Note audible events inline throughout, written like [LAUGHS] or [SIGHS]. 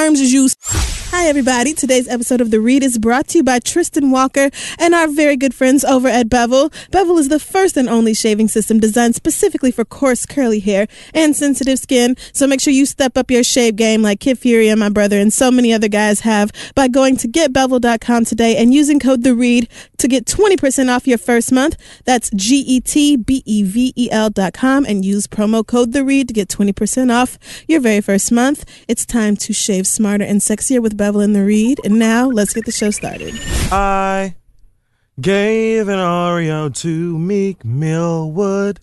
orange juice. Hi, everybody. Today's episode of The Read is brought to you by Tristan Walker and our very good friends over at Bevel. Bevel is the first and only shaving system designed specifically for coarse, curly hair and sensitive skin. So make sure you step up your shave game like Kid Fury and my brother and so many other guys have by going to getbevel.com today and using code The Read to get 20% off your first month. That's G E T B E V E L.com and use promo code The Read to get 20% off your very first month. It's time to shave smarter and sexier with Bevel and The Read. And now let's get the show started. I gave an Oreo to Meek Millwood.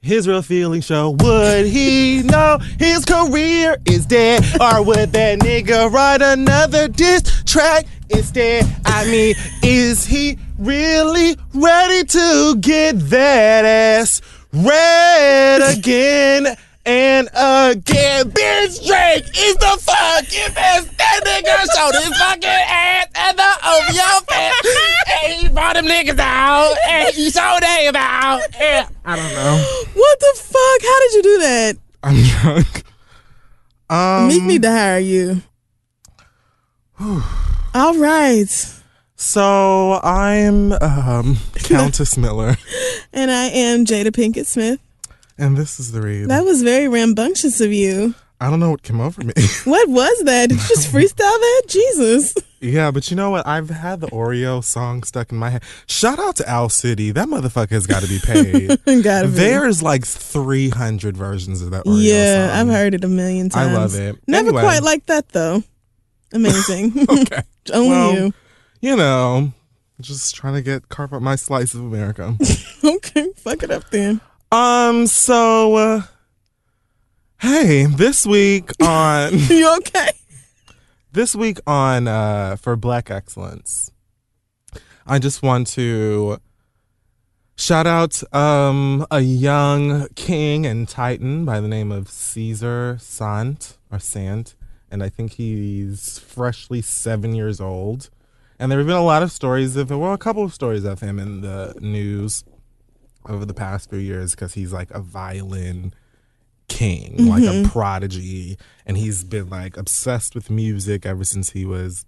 His real feeling show. Would he know his career is dead? Or would that nigga write another diss track instead? I mean, is he really ready to get that ass red again? And again, bitch Drake is the fucking best. That nigga showed his fucking ass at the OVO Fest. And he brought them niggas out. And he showed them out. And I don't know. What the fuck? How did you do that? I'm drunk. Um, Meek need to hire you. All right. so I'm um, [LAUGHS] Countess Miller, And I am Jada Pinkett Smith. and this is the read. That was very rambunctious of you. I don't know what came over me. [LAUGHS] What was that? Did you just freestyle that? Jesus. yeah, but you know what? I've had the Oreo song stuck in my head. Shout out to Owl City. That motherfucker has got to be paid. [LAUGHS] Gotta be. There's like 300 versions of that Oreo song. yeah, song. I've heard it a million times. I love it. Never Anyway. quite like that though. Amazing. [LAUGHS] Okay. [LAUGHS] Only Well, you. You know, just trying to get carve up my slice of America. [LAUGHS] Okay, fuck it up then. um, so uh hey, this week on You okay? this week on uh for Black Excellence, I just want to shout out um a young king and titan by the name of Caesar Sant or Sant, and I think he's freshly seven years old. And there have been a lot of stories of well, a couple of stories of him in the news over the past few years because he's like a violin king, like a mm-hmm. prodigy, and he's been like obsessed with music ever since he was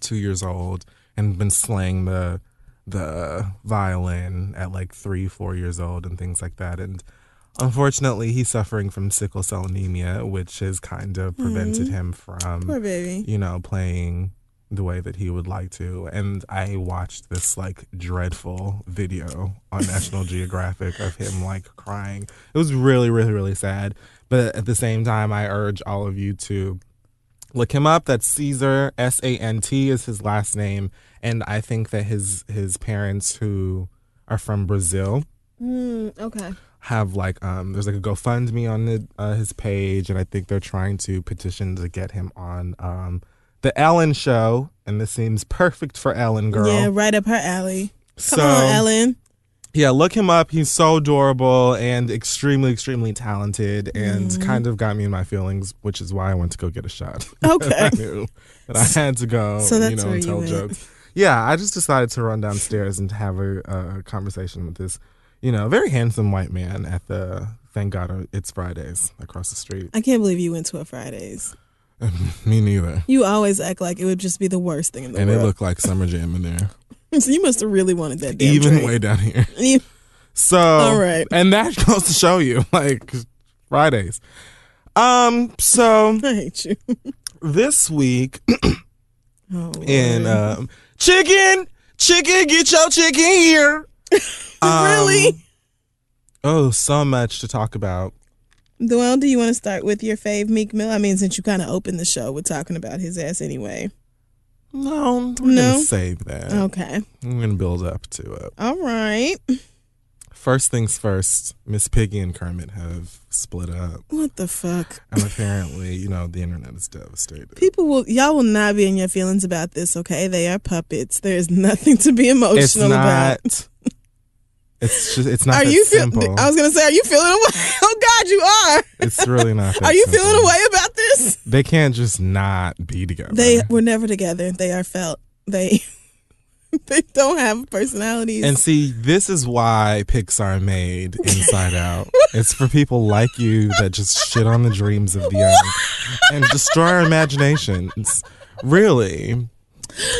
two years old, and been slaying the the violin at like three, four years old, and things like that. And unfortunately, he's suffering from sickle cell anemia, which has kind of prevented him from Poor baby. you know, playing the way that he would like to. And I watched this like dreadful video on National [LAUGHS] Geographic of him like crying. It was really, really, really sad. But at the same time, I urge all of you to look him up. That's Caesar S A N T is his last name, and I think that his his parents who are from Brazil Mm, okay. Have like um there's like a GoFundMe on the, uh, his page, and I think they're trying to petition to get him on um the Ellen show, and this seems perfect for Ellen, girl. Yeah, right up her alley. Come so on, Ellen. yeah, look him up. He's so adorable and extremely, extremely talented, and Mm-hmm. kind of got me in my feelings, which is why I went to go get a shot. [LAUGHS] Okay. I knew that I had to go, So that's you know, where and you tell went. jokes. Yeah, I just decided to run downstairs and have a, a conversation with this, you know, very handsome white man at the Thank God It's Fridays across the street. I can't believe you went to a Fridays. [LAUGHS] Me neither. You always act like it would just be the worst thing in the world. And it looked like Summer Jam in there, [LAUGHS] so you must have really wanted that damn even drink. way down here. [LAUGHS] So, All right. and that goes to show you, like Fridays. Um, so I hate you. this week [CLEARS THROAT] Oh, in um, chicken, chicken, get your chicken here. [LAUGHS] Um, really? Oh, so much to talk about. Well, do you want to start with your fave Meek Mill? I mean, since you kind of opened the show with talking about his ass anyway. No, we're No? gonna save that. Okay. We're gonna build up to it. All right. First things first, Miss Piggy and Kermit have split up, What the fuck? and apparently, you know, the internet is devastated. People will, y'all will not be in your feelings about this, okay? They are puppets. There's nothing to be emotional It's about. It's just. It's not Are that you feel? simple. I was gonna say, are you feeling away? [LAUGHS] Oh God, you are. it's really not. That Are you simple. feeling away about this? They can't just not be together. They were never together. They are felt. They [LAUGHS] they don't have personalities. And see, this is why Pixar made Inside Out. [LAUGHS] It's for people like you that just shit on the dreams of the young and destroy our imaginations. Really.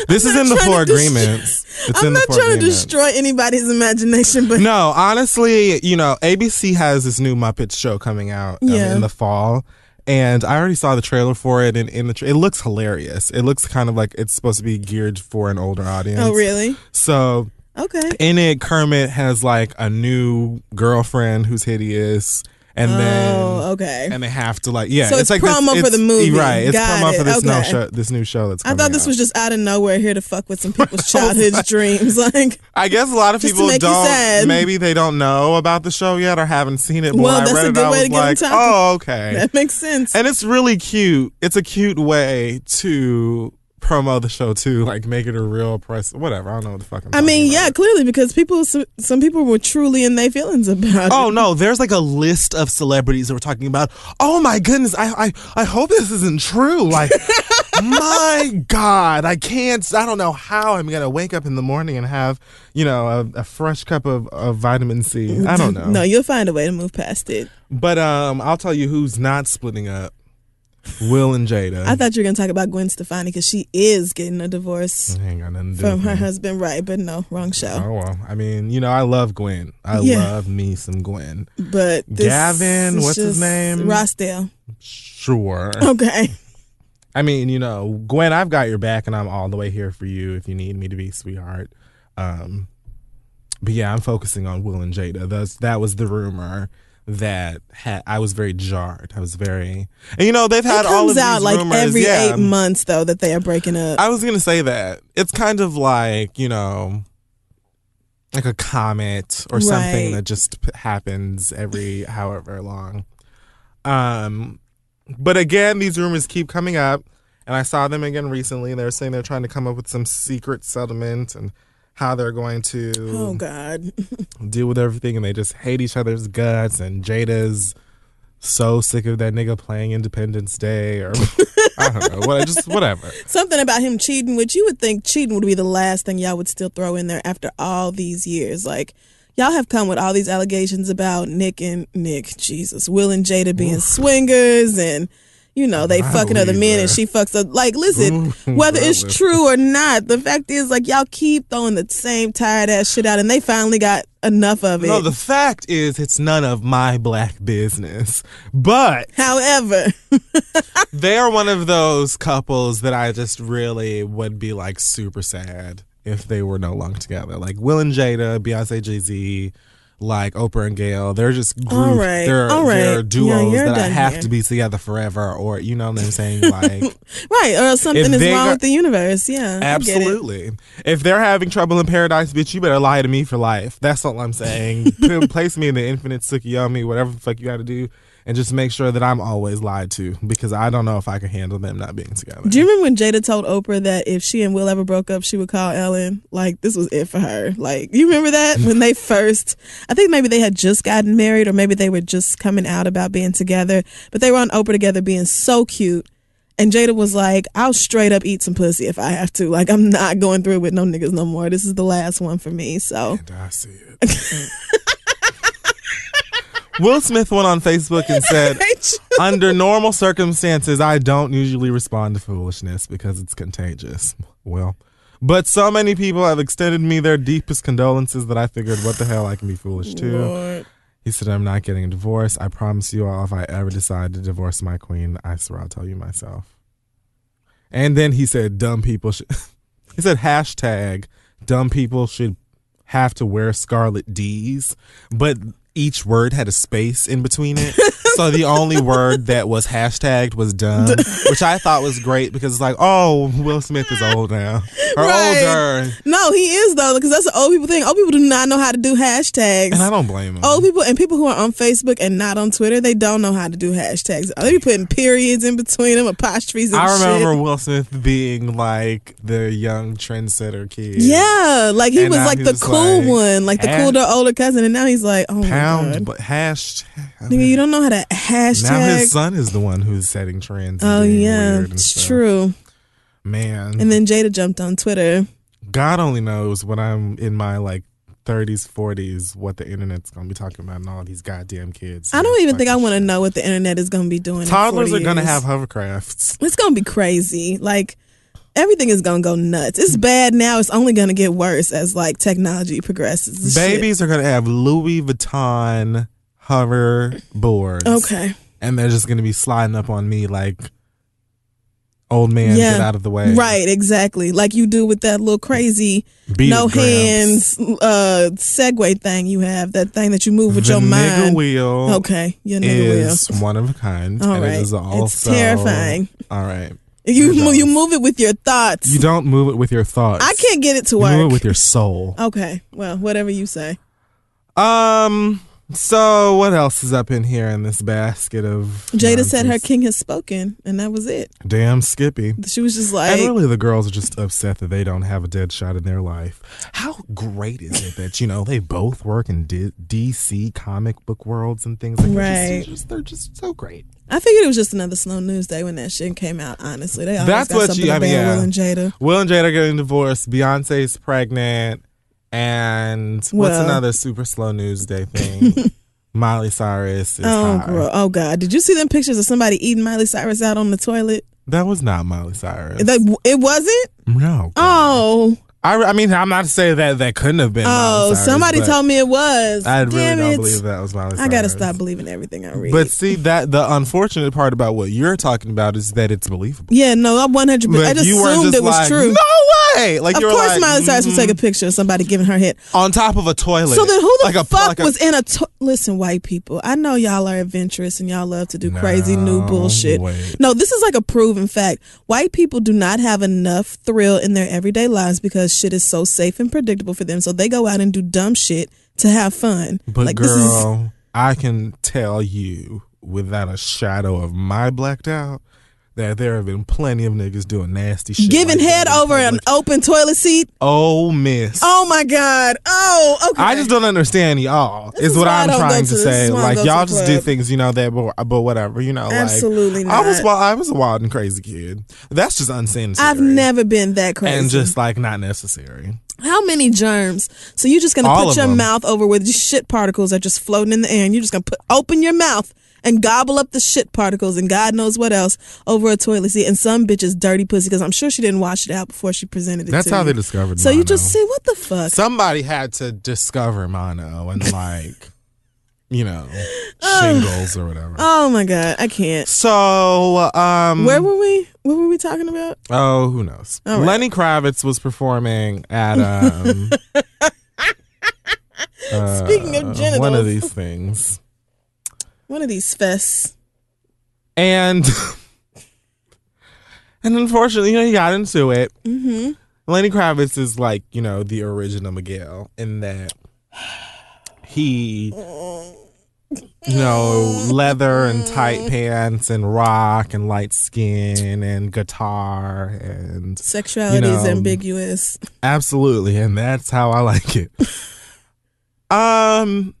This is in the four agreements. It's I'm not trying to destroy anybody's imagination, but No, honestly, you know, ABC has this new Muppets show coming out um, Yeah. in the fall. And I already saw the trailer for it, and in the tra- it looks hilarious. It looks kind of like it's supposed to be geared for an older audience. oh really? So Okay. in it, Kermit has like a new girlfriend who's hideous, and oh, then oh, okay. and they have to like yeah, So it's like promo for the movie. right? It's Got promo it. for this Okay. show, this new show that's. I thought this out. was just out of nowhere here to fuck with some [LAUGHS] people's childhood dreams. [LAUGHS] Like, I guess a lot of people don't. Maybe they don't know about the show yet or haven't seen it. But Well, that's read a it, good I way to get like, talking. oh, okay. that makes sense. And it's really cute. It's a cute way to promo the show too, like make it a real press. Whatever. I don't know what the fuck. I'm I mean, about. yeah, clearly because people, some, some people were truly in their feelings about Oh it. no, there's like a list of celebrities that we're talking about. Oh my goodness, I I, I hope this isn't true. Like [LAUGHS] my God, I can't I don't know how I'm gonna wake up in the morning and have, you know, a, a fresh cup of, of vitamin C. I don't [LAUGHS] know. No, you'll find a way to move past it. But um I'll tell you who's not splitting up. Will and Jada. I thought you were going to talk about Gwen Stefani because she is getting a divorce Ain't got nothing to do from her me. husband, right? But no, wrong show. Oh well. I mean, you know, I love Gwen. I Yeah. love me some Gwen. But this Gavin, what's his name? Rossdale. Sure. Okay. I mean, you know, Gwen, I've got your back and I'm all the way here for you if you need me to be, sweetheart. Um, but yeah, I'm focusing on Will and Jada. That's, that was the rumor that had, I was very jarred. I was very, and you know, they've had it all of comes out these like rumors. every yeah. eight months, though, that they are breaking up. I was going to say that. It's kind of like, you know, like a comet or something that just p- happens every however long. Um, but again, these rumors keep coming up, and I saw them again recently. And They're saying they're trying to come up with some secret settlement and how they're going to oh, God. [LAUGHS] deal with everything, and they just hate each other's guts. And Jada's so sick of that nigga playing Independence Day, or [LAUGHS] I don't know, what, just whatever. Something about him cheating, which you would think cheating would be the last thing y'all would still throw in there after all these years. Like, y'all have come with all these allegations about Nick and Nick, Jesus, Will and Jada being swingers and. You know, they I fucking other men and she fucks up. Like, listen, [LAUGHS] whether it's true or not, the fact is, like, y'all keep throwing the same tired ass shit out and they finally got enough of it. No, the fact is, it's none of my black business. But However, [LAUGHS] they are one of those couples that I just really would be like super sad if they were no longer together. Like Will and Jada, Beyonce, Jay Z, like Oprah and Gayle. They're just group, All right, they're, all right. they're duos you're that I have here. to be together forever, or you know what I'm saying? [LAUGHS] Like right, or something is wrong got- with the universe. Yeah, I get it. Absolutely. If they're having trouble in paradise, bitch, you better lie to me for life. That's all I'm saying. [LAUGHS] Place me in the infinite Tsukuyomi, whatever the fuck you got to do, and just make sure that I'm always lied to because I don't know if I can handle them not being together. Do you remember when Jada told Oprah that if she and Will ever broke up, she would call Ellen? Like this was it for her. Like you remember that when they first? I think maybe they had just gotten married, or maybe they were just coming out about being together. But they were on Oprah together, being so cute. And Jada was like, "I'll straight up eat some pussy if I have to. Like I'm not going through it with no niggas no more. This is the last one for me." So And I see it. [LAUGHS] Will Smith went on Facebook and said, [LAUGHS] [LAUGHS] Under normal circumstances, I don't usually respond to foolishness because it's contagious. Well, but so many people have extended me their deepest condolences that I figured, what the hell, I can be foolish too. Lord. He said, I'm not getting a divorce. I promise you all, if I ever decide to divorce my queen, I swear I'll tell you myself. And then he said, dumb people should, [LAUGHS] he said, hashtag, dumb people should have to wear scarlet D's, but each word had a space in between it. so the only [LAUGHS] word that was hashtagged was dumb, which I thought was great because it's like, oh, Will Smith is old now. Or Right. older. No, he is though, because that's the old people thing. Old people do not know how to do hashtags. And I don't blame them. Old people and people who are on Facebook and not on Twitter, they don't know how to do hashtags. They be putting periods in between them, apostrophes and I remember shit. Will Smith being like the young trendsetter kid. Yeah, like he And was like he the was cool like, one, like the cooler older cousin, and now he's like, oh my Pound, god, but hash. nigga, you don't know how to hashtag. Now his son is the one who's setting trends. oh yeah, weird and it's stuff. true. man. And then Jada jumped on Twitter. God only knows when I'm in my like 30s, 40s, what the internet's gonna be talking about and all these goddamn kids. I don't even think I want to know what the internet is to be doing. in Toddlers 40 are gonna have hovercrafts. It's to be crazy. Like everything is going to go nuts. It's bad now. It's only going to get worse as like technology progresses. This shit. Babies are gonna have Louis Vuitton hover hoverboards. Okay. And they're just gonna be sliding up on me like old man, Yeah. get out of the way. Right, exactly. Like you do with that little crazy Beat no hands uh Segway thing you have, that thing that you move with the your nigga mind. wheel Okay, your nigga wheel. is one of a kind. All and right. it is It's terrifying. All right. You you move it with your thoughts. You don't move it with your thoughts. I can't get it to You work. move it with your soul. okay, well, whatever you say. Um. So what else is up in here in this basket of? Jada said her king has spoken, and that was it. Damn Skippy. She was just like, and really, the girls are just upset that they don't have a Deadshot in their life. How great is it that you know they both work in D- DC comic book worlds and things like that? Right. Just, just, they're just so great. I figured it was just another slow news day when that shit came out. Honestly, they always That's got what something you- I mean, yeah. Will and Jada. Will and Jada are getting divorced. Beyonce's pregnant, and what's Well. another super slow news day thing? [LAUGHS] Miley Cyrus is Oh, high. girl. oh God! Did you see them pictures of somebody eating Miley Cyrus out on the toilet? That was not Miley Cyrus. That it wasn't. no. girl. Oh, I, I mean, I'm not saying that that couldn't have been. oh! Miley Cyrus, somebody told me it was. I really Damn don't it! believe that was Miley Cyrus. I gotta stop believing everything I read. But see that the unfortunate part about what you're talking about is that it's believable. yeah, no, I'm 100. But I just assumed just it was like, true. No way! Like of you're course, like, Miley Cyrus would mm, take a picture of somebody giving her hit on top of a toilet. So then, who the like a, fuck like a- was in a? To- Listen, white people. I know y'all are adventurous and y'all love to do crazy new bullshit. wait. No, this is like a proven fact. White people do not have enough thrill in their everyday lives because shit is so safe and predictable for them. So they go out and do dumb shit to have fun. But like girl, this is I can tell you without a shadow of my blacked out that there have been plenty of niggas doing nasty shit. giving like head over an open toilet seat. Oh, miss. Oh my god. Oh, okay. I just don't understand y'all. This is what I'm trying to to say. This is why I Like y'all just do things, you know, that but, but whatever, you know. Absolutely like, I was not. wild, I was a wild and crazy kid. That's just unsanitary. I've never been that crazy. and just like not necessary. How many germs? So you're just gonna All put your them. mouth over where these shit particles are just floating in the air, and you're just gonna put open your mouth and gobble up the shit particles and God knows what else over a toilet seat. And some bitch's dirty pussy because I'm sure she didn't wash it out before she presented it. That's how you. they discovered. So you just see what the fuck. somebody had to discover mono and [LAUGHS] like, you know, [SIGHS] shingles or whatever. oh my god, I can't. So, um, Where were we? What were we talking about? Oh, who knows? Right. Lenny Kravitz was performing at um, uh, [LAUGHS] Speaking of genitals. one of these things, One of these fists. and [LAUGHS] and unfortunately, you know, he got into it. Mm-hmm. Lenny Kravitz is like you know the original Miguel in that he. You know, leather and tight pants and rock and light skin and guitar and Sexuality You is ambiguous. Absolutely, and that's how I like it. [LAUGHS] um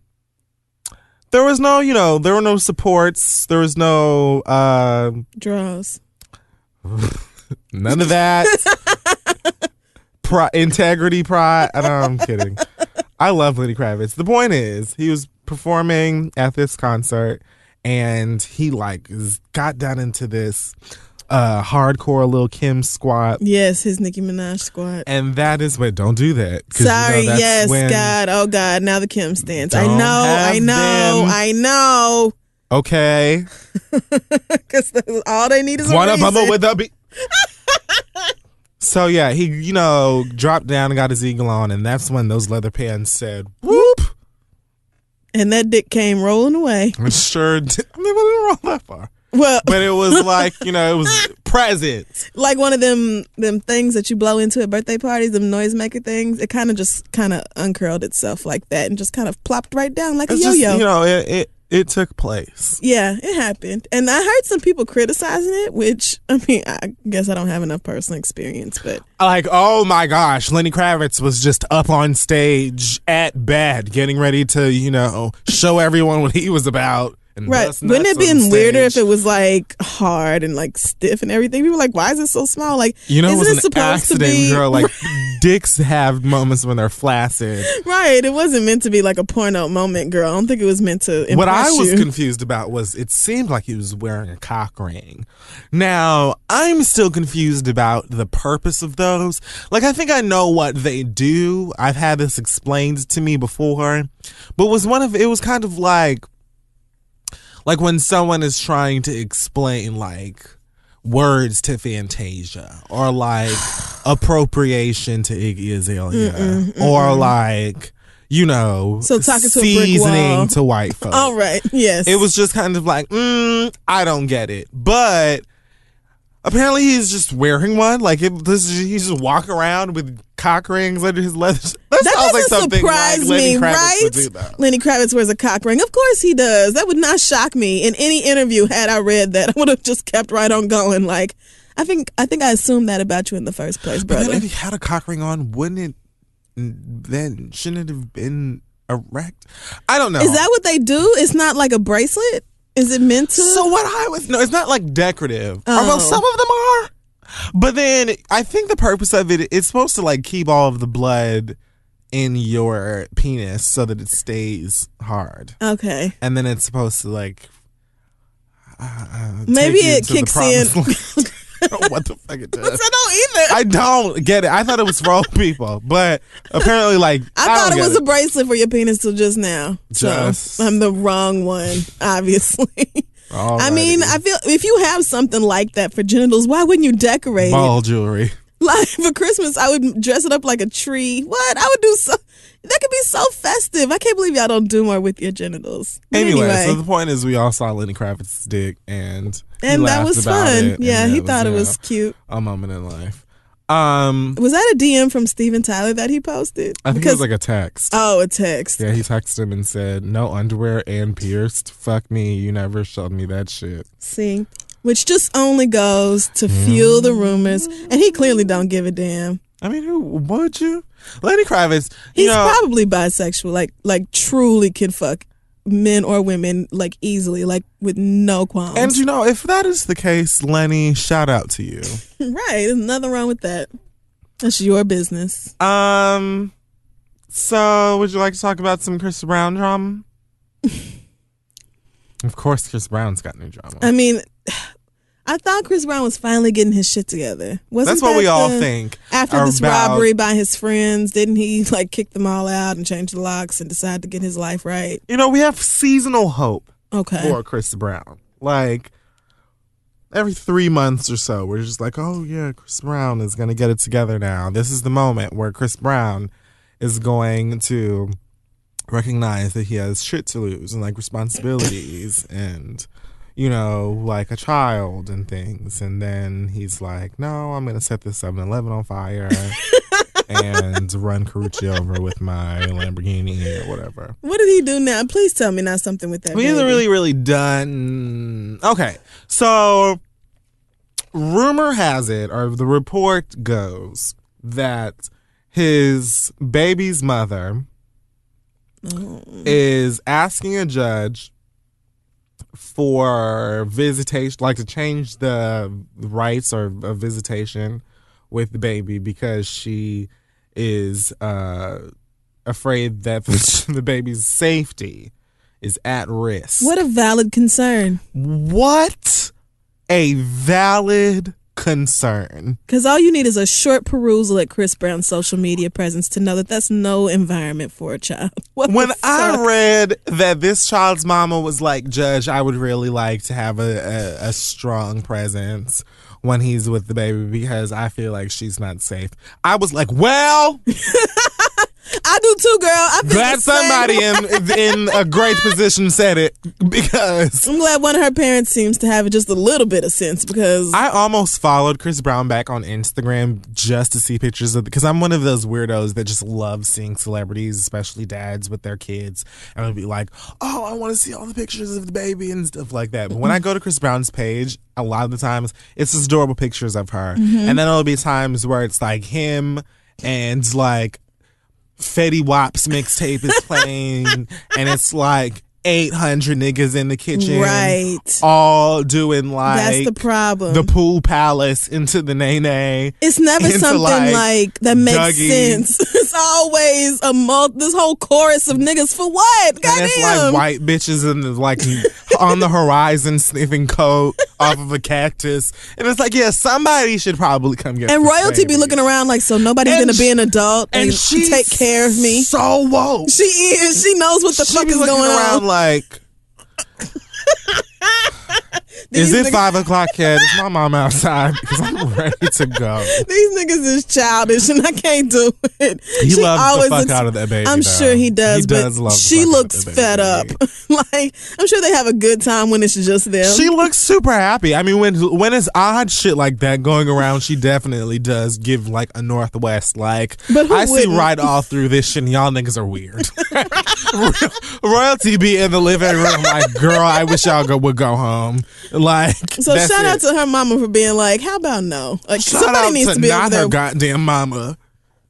there was no, you know, there were no supports, there was no uh Draws. [LAUGHS] none of that. [LAUGHS] Pri- integrity, pride. I I'm kidding. I love Lenny Kravitz. The point is, he was performing at this concert and he like got down into this uh hardcore Lil' Kim squat Yes, his Nicki Minaj squad. and that is what don't do that 'cause, you know, Sorry, yes, when- God, oh God, now the Kim stands. I know, I know, them. I know. Okay, [LAUGHS] Because all they need is a one of them with a beat. so yeah, he you know dropped down and got his eagle on, and that's when those leather pants said whoop. and that dick came rolling away. It sure did. I mean, it didn't roll that far, Well, but it was [LAUGHS] like you know it was present. like one of them them things that you blow into at birthday parties, them noisemaker things. It kind of just kind of uncurled itself like that and just kind of plopped right down like a It's yo just yo. you know it, it it took place. Yeah, it happened. And I heard some people criticizing it, which, I mean, I guess I don't have enough personal experience, but Like, oh my gosh, Lenny Kravitz was just up on stage at bed, getting ready to, you know, show everyone what he was about. And Right. Wouldn't it been weirder if it was like hard and like stiff and everything? People were like, why is it so small? Like, You know, isn't it an supposed to be girl. Like [LAUGHS] dicks have moments when they're flaccid. right? It wasn't meant to be like a porno moment, girl. I don't think it was meant to. What I was you. confused about was it seemed like he was wearing a cock ring. Now, I'm still confused about the purpose of those. Like, I think I know what they do. I've had this explained to me before. But was one of it was kind of like like when someone is trying to explain like words to Fantasia or like [SIGHS] appropriation to Iggy Azalea or like you know So talking to seasoning to white folks. All right. Yes. It was just kind of like, mm, I don't get it. But apparently he's just wearing one. Like it, this, he's just walking around with cock rings under his leather. [LAUGHS] That, That sounds like doesn't something surprise like Lenny me, Kravitz right? would do, though. Lenny Kravitz wears a cock ring. Of course he does. That would not shock me. In any interview, had I read that, [LAUGHS] I would have just kept right on going. Like, I think I think I assumed that about you in the first place, But then if he had a cock ring on, wouldn't it? Then shouldn't it have been erect? I don't know. Is that what they do? It's not like a bracelet. Is it meant to? So what I was no, it's not like decorative. Oh. Although some of them are. But then I think the purpose of it it's supposed to like keep all of the blood in your penis so that it stays hard. okay. And then it's supposed to like uh, uh, Maybe it kicks in. [LAUGHS] land. I don't know what the fuck it does. I don't either. I don't get it. I thought it was for old people, but apparently, like I, I, thought it was a bracelet for your penis till just now. Just- So I'm the wrong one, obviously. I mean, I feel if you have something like that for genitals, why wouldn't you decorate it? ball jewelry. Like [LAUGHS] for Christmas, I would dress it up like a tree. What? I would do so. That could be so festive. I can't believe y'all don't do more with your genitals. Anyway, anyway, so the point is, we all saw Lenny Kravitz's dick, and and that was about fun. it, yeah, he thought it you was know, cute. a moment in life. Um, Was that a DM from Steven Tyler that he posted? I think Because- it was like a text. oh, a text. yeah, he texted him and said, "No underwear and pierced. Fuck me. You never showed me that shit." See, which just only goes to fuel the rumors, and he clearly don't give a damn. I mean, who would you? Lenny Kravitz. You He's know, probably bisexual, like like truly can fuck men or women like easily, like with no qualms. and you know, if that is the case, Lenny, shout out to you. [LAUGHS] right, there's nothing wrong with that. That's your business. Um, so would you like to talk about some Chris Brown drama? [LAUGHS] of course, Chris Brown's got new drama. I mean, I thought Chris Brown was finally getting his shit together. Wasn't That's what that we all the- think. After this about- robbery by his friends, didn't he like kick them all out and change the locks and decide to get his life right? You know, we have seasonal hope Okay. for Chris Brown. Like every three months or so, we're just like, oh yeah, Chris Brown is gonna get it together now. This is the moment where Chris Brown is going to recognize that he has shit to lose and like responsibilities and you know, like a child and things. And then he's like, no, I'm going to set this 7 Eleven on fire [LAUGHS] and run Karrueche over with my Lamborghini or whatever. What did he do now? Please tell me not something with that. We hasn't really, really done. Okay, so rumor has it, or the report goes, that his baby's mother oh. is asking a judge for visitation, like to change the rights or of visitation with the baby because she is uh, afraid that the, [LAUGHS] the baby's safety is at risk. What a valid concern. What a valid concern. Because all you need is a short perusal at Chris Brown's social media presence to know that that's no environment for a child. [LAUGHS] What When I read that this child's mama was like, Judge, I would really like to have a, a, a strong presence when he's with the baby because I feel like she's not safe. I was like, well, [LAUGHS] I do too, girl. I feel glad somebody in in a great [LAUGHS] position said it because I'm glad one of her parents seems to have just a little bit of sense because I almost followed Chris Brown back on Instagram just to see pictures of because I'm one of those weirdos that just love seeing celebrities, especially dads with their kids, and I'd be like, "Oh, I want to see all the pictures of the baby and stuff like that." But when I go to Chris Brown's page, a lot of the times it's just adorable pictures of her, mm-hmm. and then there'll be times where it's like him and like Fetty Wap's mixtape is playing, and it's like 800 niggas in the kitchen. Right. All doing like That's the problem. the pool palace into the nay it's never something like, like, that makes Dougie. sense. [LAUGHS] It's always a mul- this whole chorus of niggas for what? And it's like white bitches and like on the horizon sniffing coke off of a cactus. And it's like, yeah, somebody should probably come get and royalty be looking around like, so nobody's gonna be an adult and, and she take care of me. So woke. She is. She knows what the She fuck is looking going around on. like like [LAUGHS] Is it niggas- five o'clock [LAUGHS] yet? Is my mom outside? Because I'm ready to go. These niggas is childish, and I can't do it. He She loves the fuck out of that baby. I'm though. sure he does, He but does love the she fuck out of looks that fed up. baby. [LAUGHS] like I'm sure they have a good time when it's just them. She looks super happy. I mean, when when it's odd shit like that going around, she definitely does give like a North West. Like But who I see wouldn't? right all through this shit. and Y'all niggas are weird. Royalty be in the living room like, girl, I wish y'all go would go home. Like, so shout it. out to her mama for being like, how about no? Like Shout somebody needs to to be not over there. her goddamn mama.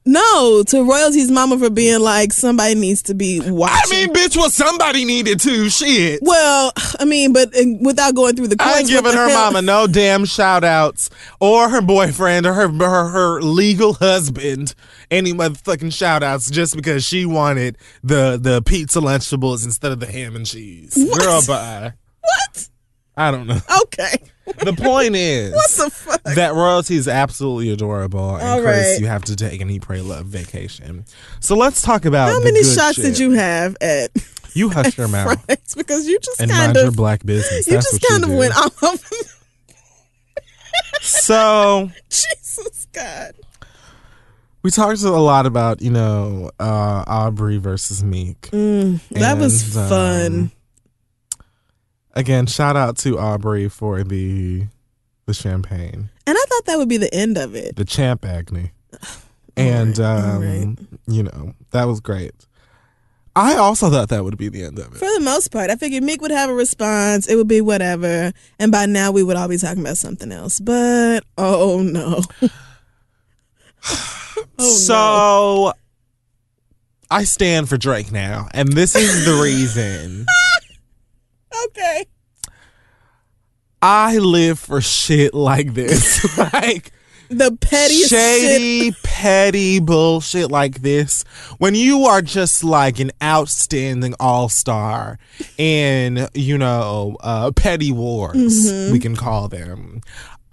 no, to royalty's mama for being like somebody needs to be watching. I mean, bitch, well, somebody needed to. Shit. well, I mean, but uh, without going through the courts, I ain't giving her hell- mama no damn shout outs or her boyfriend or her, her her legal husband any motherfucking shout outs just because she wanted the the pizza lunchables instead of the ham and cheese. What? Girl, bye. What? I don't know. Okay. The point is [LAUGHS] What the fuck? that royalty is absolutely adorable, and All Chris, right. you have to take an eat, pray, love vacation. So let's talk about How many shots shit. did you have at You hush your mouth? Because you just and kind mind your of black business. you That's just kind you of do. went off. [LAUGHS] So [LAUGHS] Jesus God. we talked a lot about you know uh, Aubrey versus Meek. Mm, that was fun. um, again, shout out to Aubrey for the the champagne, And I thought that would be the end of it. the champ agony, [SIGHS] and right, um, right. you know that was great. I also thought that would be the end of it. For the most part, I figured Meek would have a response. It would be whatever. And by now, we would all be talking about something else. But, oh no. [LAUGHS] [SIGHS] oh so I stand for Drake now, and this is the reason. [LAUGHS] Okay. I live for shit like this. [LAUGHS] like The shit. shady, petty bullshit like this. When you are just like an outstanding all star in, you know, uh, petty wars, Mm-hmm. we can call them.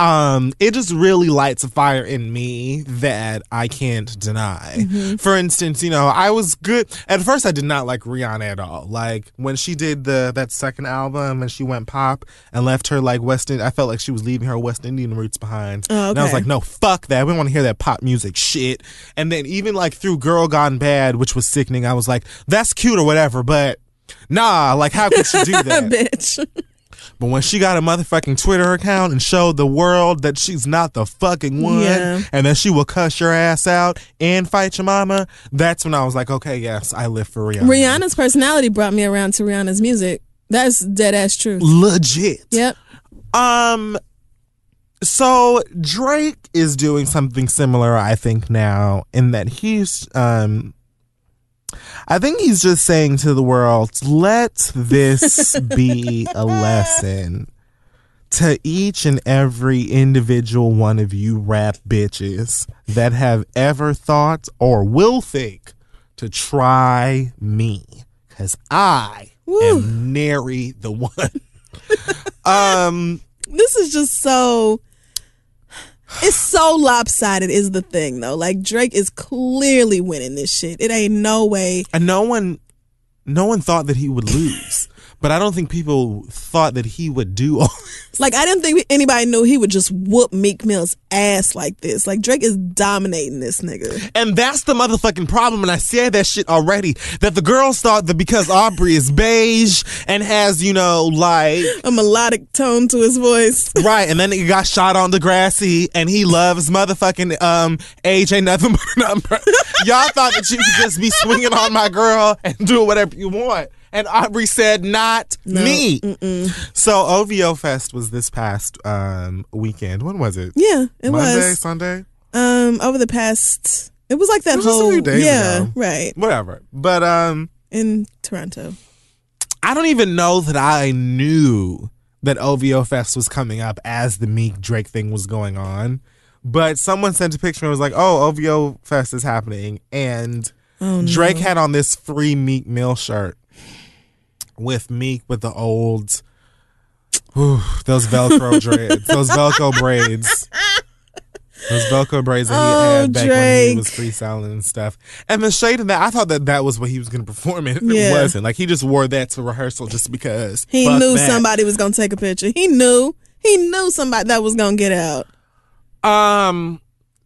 Um, it just really lights a fire in me that I can't deny. Mm-hmm. For instance, you know, I was good at first. I did not like Rihanna at all. Like when she did the that second album and she went pop and left her like West Indian. I felt like she was leaving her West Indian roots behind. Oh, And I was like, no, fuck that. We don't want to hear that pop music shit. And then even like through Girl Gone Bad, which was sickening, I was like, that's cute or whatever, but nah, like how could she do [LAUGHS] that? Bitch. But when she got a motherfucking Twitter account and showed the world that she's not the fucking one Yeah. and that she will cuss your ass out and fight your mama, that's when I was like, okay, yes, I live for Rihanna. Rihanna's personality brought me around to Rihanna's music. That's dead ass true. Legit. Yep. Um so Drake is doing something similar I think now in that he's um I think he's just saying to the world, let this be a [LAUGHS] lesson to each and every individual one of you rap bitches that have ever thought or will think to try me cuz I Woo. am nary the one. [LAUGHS] um This is just so. It's so lopsided, is the thing, though. Like, Drake is clearly winning this shit. It ain't no way. and no one no one thought that he would lose but i don't think people thought that he would do all [LAUGHS] Like, I didn't think anybody knew he would just whoop Meek Mill's ass like this. Like, Drake is dominating this nigga. and that's the motherfucking problem and i said that shit already that the girls thought that because aubrey is beige and has you know like A melodic tone to his voice. [LAUGHS] right and then he got shot on the grassy and he loves motherfucking um age ain't nothing but a number [LAUGHS] y'all thought that you could just be swinging on my girl and do whatever you want and aubrey said not me so ovo fest was this past um weekend when was it Yeah, it monday was. sunday Um, over the past, it was like that was whole yeah, ago. right whatever but um in Toronto. I don't even know that I knew that OVO Fest was coming up as the Meek Drake thing was going on. But someone sent a picture and was like, "Oh, OVO Fest is happening," and Oh, no. Drake had on this free Meek Mill shirt with Meek with the old, whew, those Velcro [LAUGHS] dreads, those Velcro braids. Those Velcro braids that he Oh, had back when he was freestyling and stuff. And the shade in that, I thought that that was what he was going to perform in. It wasn't. Like, he just wore that to rehearsal just because. He knew that. somebody was gonna take a picture. He knew. He knew somebody that was gonna get out. Um,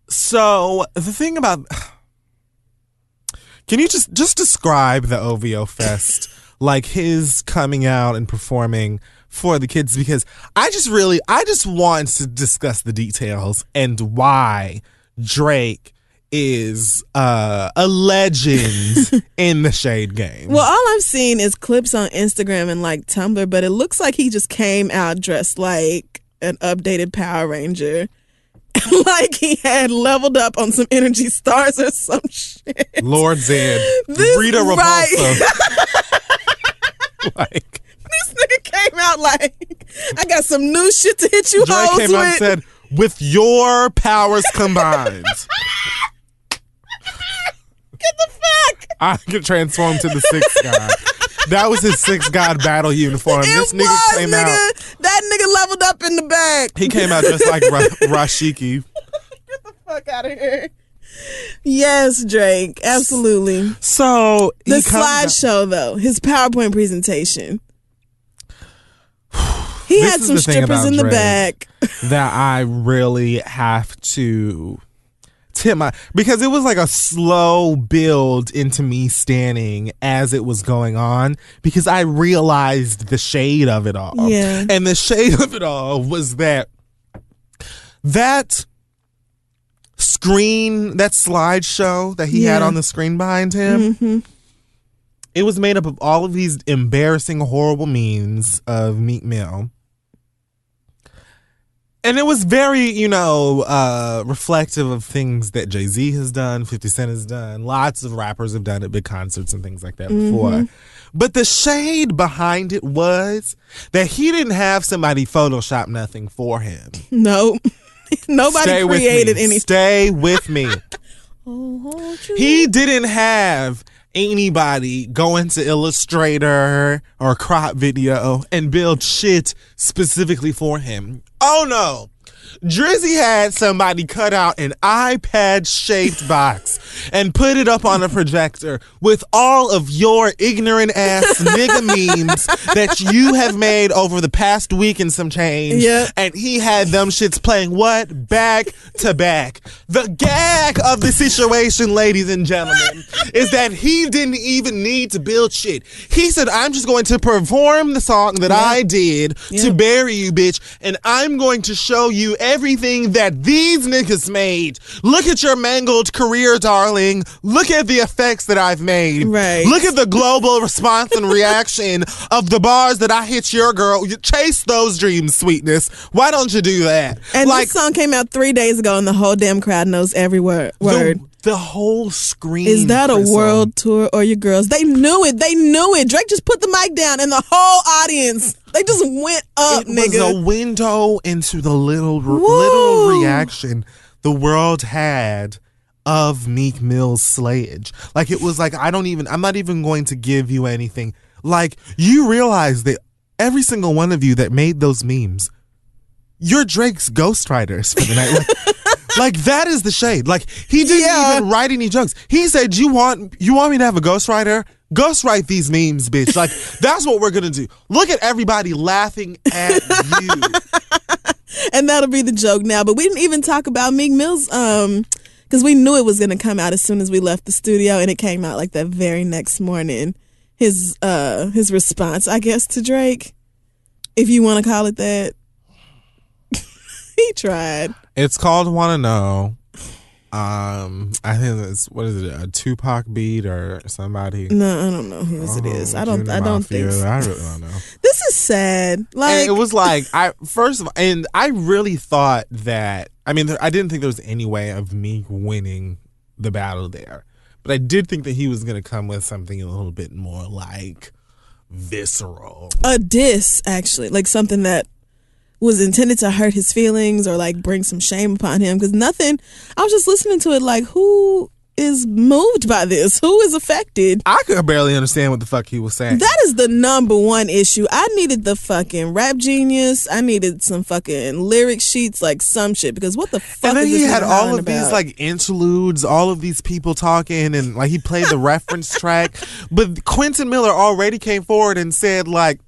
so the thing about, [SIGHS] can you just just describe the OVO Fest, like his coming out and performing for the kids? Because I just really, I just want to discuss the details and why Drake is uh, a legend [LAUGHS] in the shade game. Well, all I've seen is clips on Instagram and like Tumblr, but it looks like he just came out dressed like an updated Power Ranger. [LAUGHS] like he had leveled up on some energy stars or some [LAUGHS] shit. Lord Zedd, Rita right. [LAUGHS] Like This nigga came out like, I got some new shit to hit you Drake hoes came with. out and said, "With your powers combined." [LAUGHS] Get the fuck. I could transform to the sixth god. That was his sixth god battle uniform. It this nigga was, came nigga. out. That nigga leveled up in the back. He came out just like Ra- [LAUGHS] Rashiki. Get the fuck out of here. Yes, Drake. Absolutely. So The slideshow, though, his PowerPoint presentation. [SIGHS] He had some strippers in the Drake. back. [LAUGHS] that I really have to tip my because it was like a slow build into me standing as it was going on because I realized the shade of it all. Yeah. And the shade of it all was that that screen, that slideshow that he had on the screen behind him. hmm It was made up of all of these embarrassing, horrible memes of Meek Mill. And it was very, you know, uh, reflective of things that Jay Z has done, 50 Cent has done, lots of rappers have done at big concerts and things like that before. But the shade behind it was that he didn't have somebody Photoshop nothing for him. [LAUGHS] No. [LAUGHS] Nobody Stay created anything. Stay with me. [LAUGHS] Oh. He didn't have anybody go into Illustrator or crop video and build shit specifically for him. Oh no. Drizzy had somebody cut out an iPad shaped box and put it up on a projector with all of your ignorant ass [LAUGHS] nigga memes that you have made over the past week and some change. Yeah. And he had them shits playing what? Back to back. The gag of the situation, ladies and gentlemen, is that he didn't even need to build shit. He said, I'm just going to perform the song that I did Yeah. to bury you, bitch, and I'm going to show you everything that these niggas made. Look at your mangled career, darling. Look at the effects that I've made. Right. Look at the global response and reaction of the bars that I hit your girl. You chase those dreams, sweetness. Why don't you do that? And like this song came out three days ago, and the whole damn crowd knows every word. word. The, the whole screen. Is that a world tour or your girls? They knew it. They knew it. Drake just put the mic down, and the whole audience they just went up, It was a window into the little little reaction the world had of Meek Mill's slayage. Like it was like I don't even I'm not even going to give you anything. Like you realize that every single one of you that made those memes, you're Drake's ghostwriters for the night. Like, [LAUGHS] like that is the shade. Like he didn't Yeah. even write any jokes. He said, "You want you want me to have a ghostwriter? Ghostwrite these memes, bitch." Like [LAUGHS] that's what we're gonna do. Look at everybody laughing at you. [LAUGHS] and that'll be the joke now. But we didn't even talk about Meek Mill's um because we knew it was gonna come out as soon as we left the studio, and it came out like that very next morning. His uh his response, I guess, to Drake, if you want to call it that. [LAUGHS] he tried. It's called "Wanna Know." Um, I think it's what is it? A Tupac beat or somebody? No, I don't know whose it is. Oh, I don't. I don't Mafia. think. So. I really don't know. [LAUGHS] This is sad. Like and it was like I first of all, and I really thought that I mean I didn't think there was any way of me winning the battle there, but I did think that he was going to come with something a little bit more like visceral. a diss actually like something that was intended to hurt his feelings or like bring some shame upon him because nothing i was just listening to it like who is moved by this [LAUGHS] who is affected I could barely understand what the fuck he was saying. that is the number one issue i needed the fucking rap genius i needed some fucking lyric sheets like some shit because what the fuck and then he had all of these like interludes, all of these people talking, and like he played the reference track. [LAUGHS] But Quentin Miller already came forward and said like.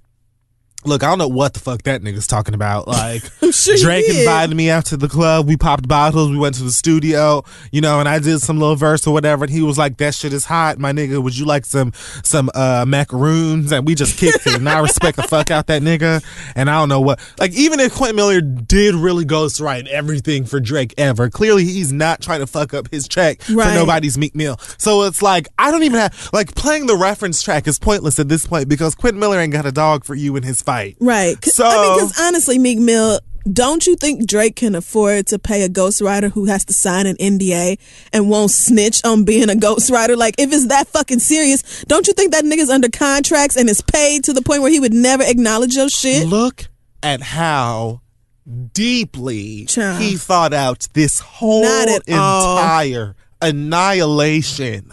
Look, I don't know what the fuck that nigga's talking about. Like, [LAUGHS] sure Drake invited me out to the club. We popped bottles. We went to the studio, you know, and I did some little verse or whatever. And he was like, "That shit is hot, my nigga. Would you like some some uh macaroons?" And we just kicked it. And I respect the fuck out that nigga. And I don't know what. Like, even if Quentin Miller did really ghostwrite everything for Drake ever, clearly he's not trying to fuck up his check Right. for nobody's Meek Mill. So it's like I don't even have like playing the reference track is pointless at this point because Quentin Miller ain't got a dog for you in his fight. Right. 'Cause- So- I mean, because honestly, Meek Mill, don't you think Drake can afford to pay a ghostwriter who has to sign an NDA and won't snitch on being a ghostwriter? Like, if it's that fucking serious, don't you think that nigga's under contracts and is paid to the point where he would never acknowledge your shit? Look at how deeply Child. he thought out this whole at all. entire annihilation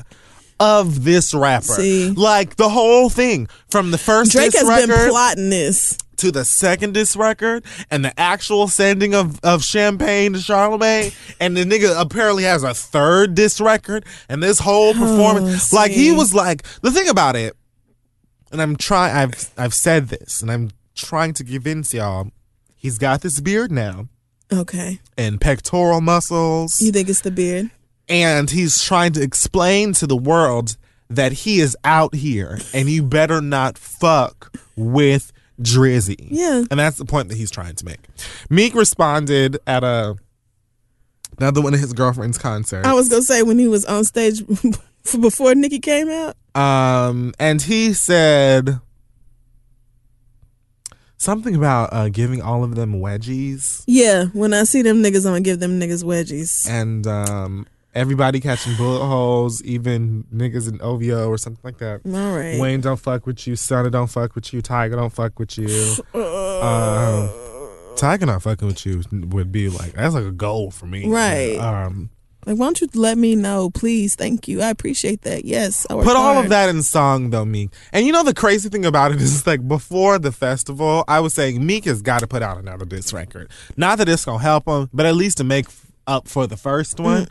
of this rapper. See? Like the whole thing from the first Drake has record been plotting this. to the second disc record and the actual sending of, of champagne to Charlemagne and the nigga apparently has a third disc record and this whole oh, performance like he Oh, was like the thing about it and I'm trying I've I've said this and I'm trying to convince y'all he's got this beard now Okay. and pectoral muscles You think it's the beard? And he's trying to explain to the world that he is out here and you better not fuck with Drizzy. Yeah. And that's the point that he's trying to make. Meek responded at a another one of his girlfriend's concerts. I was going to say when he was on stage [LAUGHS] before Nicki came out. um and he said something about uh giving all of them wedgies Yeah. When I see them niggas, I'm to give them niggas wedgies. and um everybody catching bullet holes, even niggas in OVO or something like that. All right. Wayne don't fuck with you. Sonny don't fuck with you. Tyga don't fuck with you. [LAUGHS] Uh, Um, Tyga not fucking with you would be like that's like a goal for me. Right. Um, Like, why don't you let me know, please? Thank you. I appreciate that. Yes, put all of that in song though, Meek. And you know the crazy thing about it [LAUGHS] is like before the festival, I was saying Meek has got to put out another disc record. Not that it's gonna help him, but at least to make up for the first one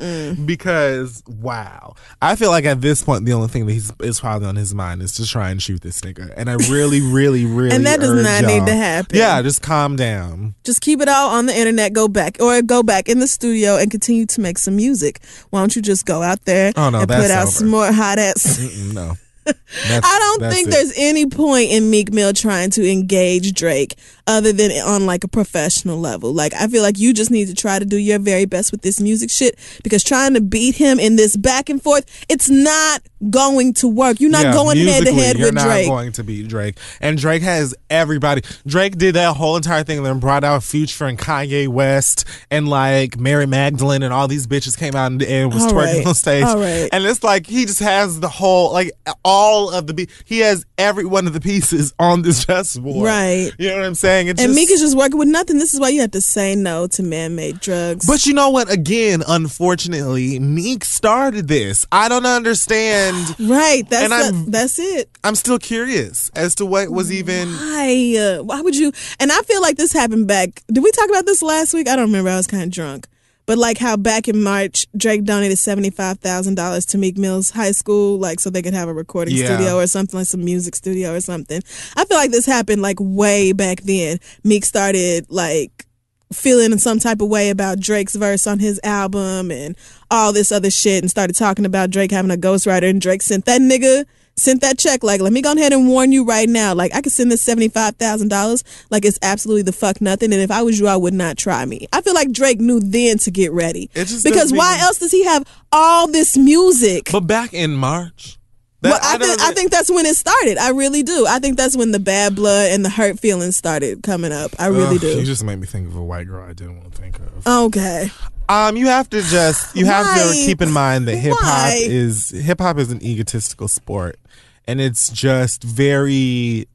because wow i feel like at this point the only thing that he's is probably on his mind is to try and shoot this nigga and i really [LAUGHS] really really And that does not need to happen. yeah just calm down Just keep it all on the internet. Go back or go back in the studio and continue to make some music. Why don't you just go out there Oh, no, and put out over. some more hot ass? Mm-mm, no I don't think there's any point in Meek Mill trying to engage Drake other than on like a professional level. Like I feel like you just need to try to do your very best with this music shit because trying to beat him in this back and forth, it's not going to work. You're not Yeah, going head to head you're with not Drake. going to beat Drake, and Drake has everybody. Drake did that whole entire thing, and then brought out Future and Kanye West, and like Mary Magdalene, and all these bitches came out and, and was All twerking right, on stage. right. And it's like he just has the whole, like all of the, he has every one of the pieces on this [LAUGHS] chessboard. Right. You know what I'm saying? It's and just, Meek is just working with nothing. This is why you have to say no to man-made drugs. But you know what? Again, unfortunately, Meek started this. I don't understand. [SIGHS] right, that's And the- that's it. I'm still curious as to what was even. Why? Uh, why would you? And I feel like this happened back. Did we talk about this last week? I don't remember. I was kind of drunk. But like how back in March, Drake donated seventy five thousand dollars to Meek Mill's high school, like so they could have a recording Yeah. studio or something, like some music studio or something. I feel like this happened like way back then. Meek started like feeling in some type of way about Drake's verse on his album and all this other shit and started talking about Drake having a ghostwriter and Drake sent that nigga sent that check like let me go ahead and warn you right now like I could send this $75,000 like it's absolutely the fuck nothing and if I was you I would not try me. I feel like Drake knew then to get ready. Because why else does he have all this music? But back in March. Well, that- I, don't think I think that's when it started. I really do. I think that's when the bad blood and the hurt feelings started coming up. I really Ugh, You just made me think of a white girl I didn't want to think of. Okay. Um, you have to just you have Why? to keep in mind that hip hop is hip hop is an egotistical sport, and it's just very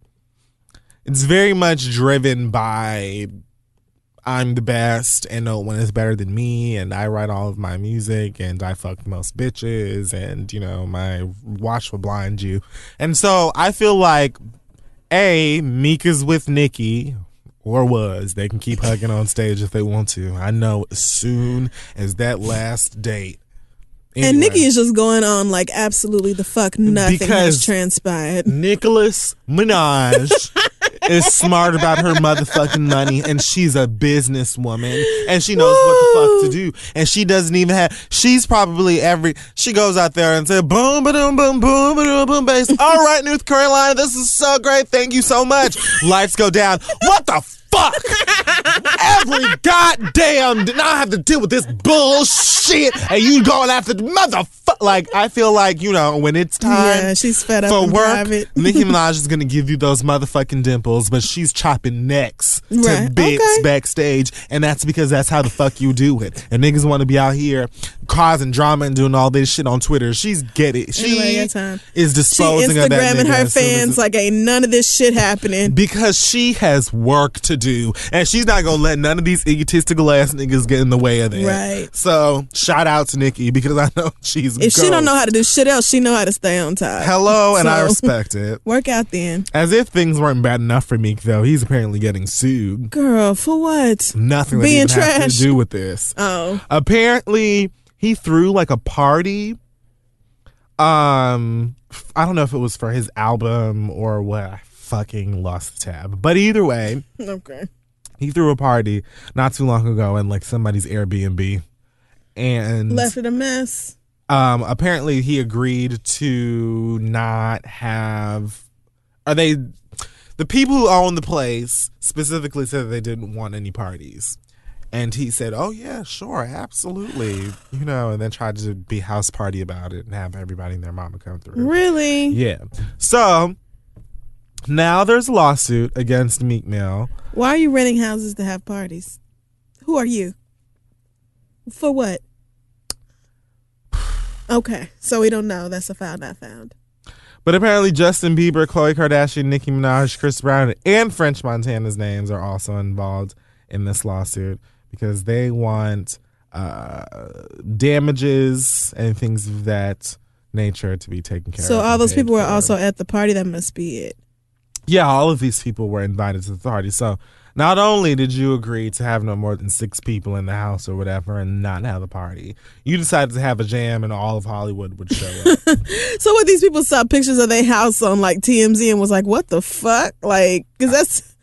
it's very much driven by I'm the best and no one is better than me and I write all of my music and I fuck the most bitches and you know my watch will blind you. And so I feel like A, Meek is with Nicki or was. They can keep hugging on stage if they want to. I know as soon as that last date And Anyway. Nicki is just going on like absolutely the fuck nothing has transpired. Nicholas Minaj [LAUGHS] is smart about her motherfucking money and she's a businesswoman and she knows what the fuck to do. And she doesn't even have she's probably every she goes out there and says boom ba boom boom boom boom bass. All right, North Carolina, this is so great. Thank you so much. Lights go down. What the fuck? Every goddamn now I have to deal with this bullshit and you going after the motherfucker like I feel like, you know, when it's time Yeah, she's fed up for work. Nicki [LAUGHS] Minaj is gonna give you those motherfucking dimples, but she's chopping necks to Right, bits okay. backstage, and that's because that's how the fuck you do it. And niggas want to be out here causing drama and doing all this shit on Twitter. She's get it. She Anyway, got time. is She disposing of that nigga her as fans like ain't none of this shit happening. because she has work to do, and she's not gonna let none of these egotistical ass niggas get in the way of that. Right. So shout out to Nicki because I know [LAUGHS] she's. If she don't know how to do shit else, she know how to stay on top. hello, and I respect [LAUGHS] it. Work out then. As if things weren't bad enough for Meek, though, he's apparently getting sued. Girl, for what? Nothing that Being trash. to do with this. Oh. Apparently, he threw like a party. Um, I don't know if it was for his album or what. I fucking lost the tab. But either way, [LAUGHS] Okay. he threw a party not too long ago in like somebody's Airbnb, and Left it a mess. um apparently he agreed to not have are they the people who own the place specifically said they didn't want any parties and he said oh yeah sure absolutely you know and then tried to be house party about it and have everybody and their mama come through Really? yeah so now there's a lawsuit against meek mill Why are you renting houses to have parties? Who are you? For what? Okay, so we don't know. That's a file not found. But apparently, Justin Bieber, Khloe Kardashian, Nicki Minaj, Chris Brown, and French Montana's names are also involved in this lawsuit because they want uh, damages and things of that nature to be taken care of. So all those people were also at the party. That must be it. Yeah, all of these people were invited to the party. So not only did you agree to have no more than six people in the house or whatever and not have a party, you decided to have a jam and all of Hollywood would show up. [LAUGHS] So what these people saw pictures of their house on like TMZ and was like, "What the fuck?" Like, because that's,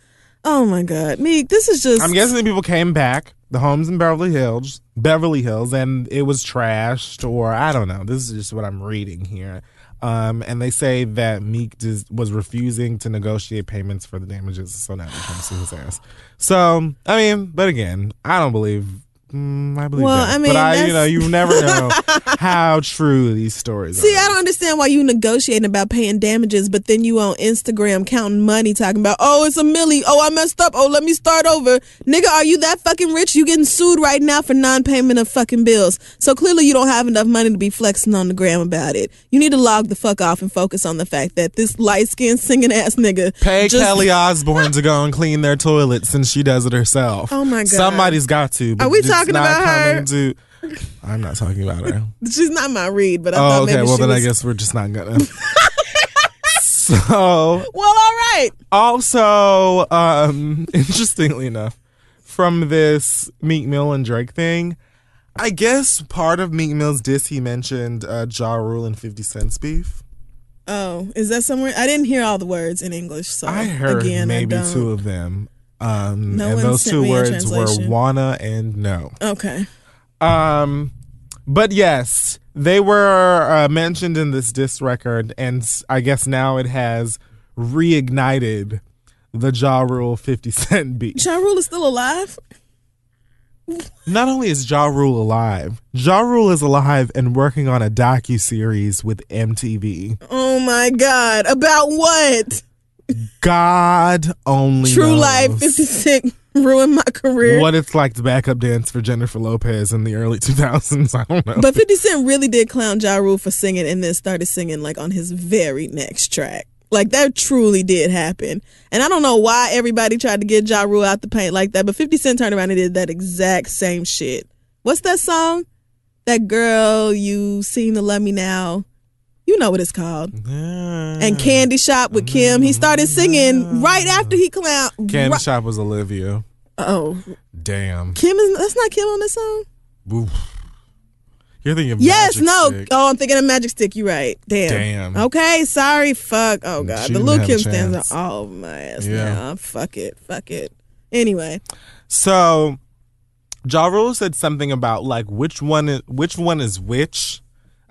oh my god, Meek, this is just. I'm guessing people came back, the homes in Beverly Hills, Beverly Hills, and it was trashed, or I don't know. This is just what I'm reading here. Um, and they say that Meek dis- was refusing to negotiate payments for the damages, so now they're to sue his ass. So, I mean, but again, I don't believe. Mm, I believe Well, that. I mean, but I, you know, you never [LAUGHS] know how true these stories See, are. See, I don't understand why you negotiating about paying damages, but then you on Instagram counting money, talking about, oh, it's a milli. Oh, I messed up. Oh, let me start over. Nigga, are you that fucking rich? You getting sued right now for non-payment of fucking bills. So clearly you don't have enough money to be flexing on the gram about it. You need to log the fuck off and focus on the fact that this light-skinned singing ass nigga Pay just- Kelly Osbourne to go and clean their toilet since she does it herself. Oh my God. Somebody's got to. Are we it's talking not about her? To, I'm not talking about her. [LAUGHS] She's not my read, but I Oh, thought okay. maybe Well, then was. I guess we're just not gonna. [LAUGHS] so, Well, all right. also, um, [LAUGHS] interestingly enough, from this Meek Mill and Drake thing, I guess part of Meek Mill's diss he mentioned uh, Ja Rule and Fifty Cent's beef. Oh, is that somewhere? I didn't hear all the words in English, so I heard again, maybe two of them. Um, No and those two words were wanna and no. Okay. Um, but yes, they were uh, mentioned in this disc record, and I guess now it has reignited the Ja Rule 50 Cent [LAUGHS] beat. Ja Rule is still alive? Not only is Ja Rule alive, Ja Rule is alive and working on a docu series with MTV. Oh my God. About what? God only True knows life, 50 Cent ruined my career. what it's like to backup dance for Jennifer Lopez in the early 2000s. I don't know. But 50 Cent really did clown Ja Rule for singing and then started singing like on his very next track. Like that truly did happen. And I don't know why everybody tried to get Ja Rule out the paint like that, but 50 Cent turned around and did that exact same shit. What's that song? That girl you seem to love me now. You know what it's called. And Candy Shop with Kim. He started singing right after he clowned. Candy right- Shop was Olivia. oh, Damn. Kim is that's not Kim on this song? Oof. You're thinking of Yes, no. Stick. Oh, I'm thinking of Magic Stick. You're right. Damn. Damn. Okay, sorry. Fuck. Oh god, She the little Kim stands are all over my ass Yeah. now. Fuck it. Fuck it. Anyway, So, Ja Rule said something about like which one is, which one is which.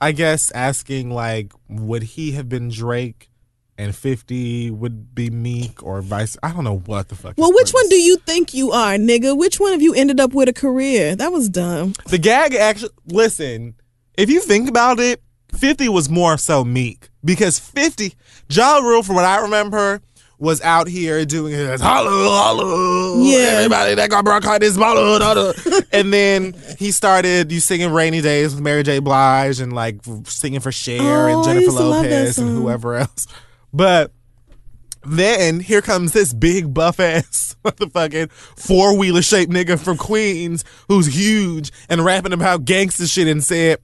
I guess asking like would he have been Drake and 50 would be Meek or vice I don't know what the fuck. well, which one do you think you are, nigga? Which one of you ended up with a career? That was dumb. The gag actually listen, if you think about it, 50 was more so Meek because 50 Ja Rule from what I remember was out here doing his holla holla Yeah. everybody that got bronchitis holla, holla. [LAUGHS] and then he started you singing rainy days with Mary J Blige and like singing for Cher Oh, and Jennifer used to love that Lopez and whoever else but then here comes this big buff ass [LAUGHS] motherfucking four wheeler shaped nigga from Queens who's huge and rapping about gangster shit and said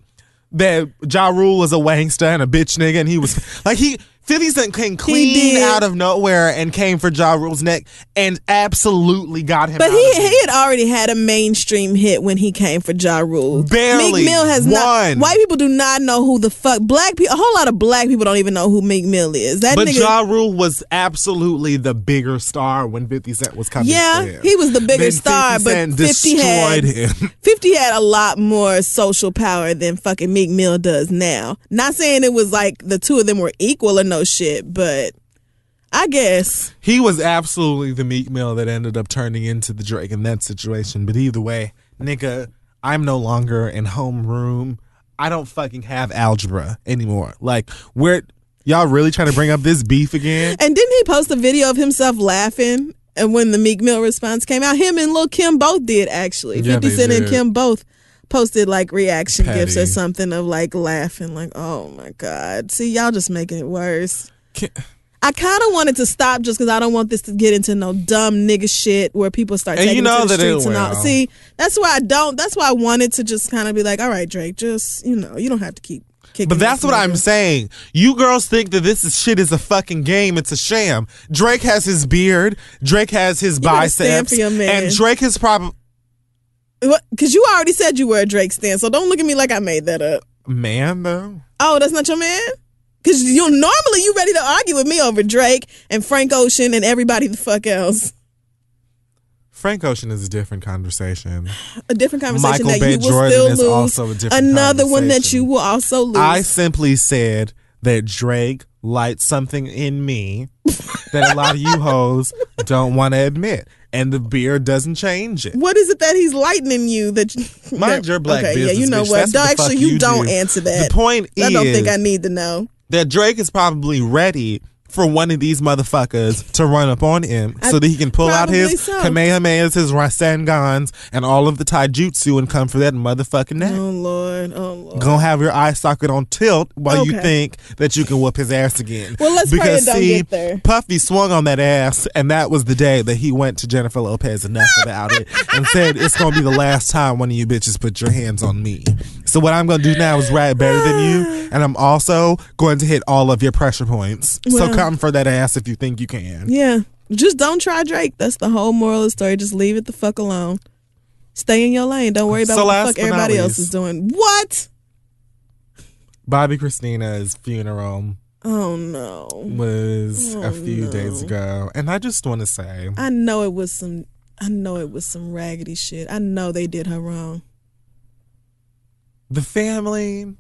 that Ja Rule was a wangster and a bitch nigga and he was like he 50 Cent came clean out of nowhere and came for Ja Rule's neck and absolutely got him But he he had already had a mainstream hit when he came for Ja Rule. Barely. Meek Mill has One. not. White people do not know who the fuck black people. A whole lot of black people don't even know who Meek Mill is. That but nigga. Ja Rule was absolutely the bigger star when 50 Cent was coming yeah, he was the bigger Then star, 50 but Cent 50 had destroyed him. [LAUGHS] 50 had a lot more social power than fucking Meek Mill does now. Not saying it was like the two of them were equal or no shit, but I guess. He was absolutely the Meek Mill that ended up turning into the Drake in that situation. But either way, nigga, I'm no longer in homeroom. I don't fucking have algebra anymore. Like, where y'all really trying to bring up this beef again? And didn't he post a video of himself laughing? And when the Meek Mill response came out, him and Lil' Kim both did actually. Yeah, 50 Cent Cent and. Kim both posted like reaction gifts or something of like laughing, like, oh my God. See, y'all just making it worse. I kind of wanted to stop just because I don't want this to get into no dumb nigga shit where people start And taking you know to the streets and all. See, that's why I don't. That's why I wanted to just kind of be like, all right, Drake, just you know, you don't have to keep kicking. But that's what nigga. I'm saying. You girls think that this is shit is a fucking game. It's a sham. Drake has his beard. Drake has his stand biceps. for your man. And Drake has probably Because you already said you were a Drake stan, so don't look at me like I made that up. man though. Oh, that's not your man? Because you normally you ready to argue with me over Drake and Frank Ocean and everybody the fuck else. Frank Ocean is a different conversation. A different conversation Michael that Bay you will Jordan still lose. also a different Another one that you will also lose. I simply said that Drake lights something in me that a lot of you [LAUGHS] hoes don't want to admit. And the beard doesn't change it. what is it that he's lightening you that you, [LAUGHS] Mind your black okay, business. Yeah, you know bitch. what? No, what actually, you, you don't do. answer that. The point is I don't think I need to know. That Drake is probably ready for one of these motherfuckers to run up on him I- so that he can pull out his so. Kamehamehas, his Rasengans, and all of the taijutsu and come for that motherfucking neck. Oh Lord, oh Lord. Gonna have your eye socket on tilt while you think that you can whoop his ass again. Well, let's pray because it don't see, get there. Puffy swung on that ass, and that was the day that he went to Jennifer Lopez enough about it and said, "It's gonna be the last time one of you bitches put your hands on me." So what I'm gonna do now is rap better than you, and I'm also going to hit all of your pressure points. so Well- come for that ass if you think you can. Yeah, just don't try Drake. That's the whole moral of the story. Just leave it the fuck alone. Stay in your lane. Don't worry about So what the fuck everybody else is doing. What? Bobbi Kristina's funeral Oh no. was a Oh, few no. days ago, and I just want to say. I know it was some. I know it was some raggedy shit. I know they did her wrong. the family,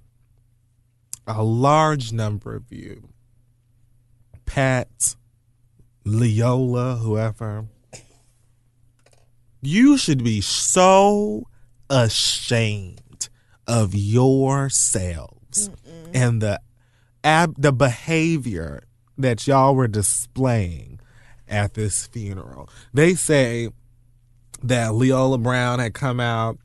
a large number of you, Pat, Leola, whoever, you should be so ashamed of yourselves and the ab the behavior that y'all were displaying at this funeral. They say that Leola Brown had come out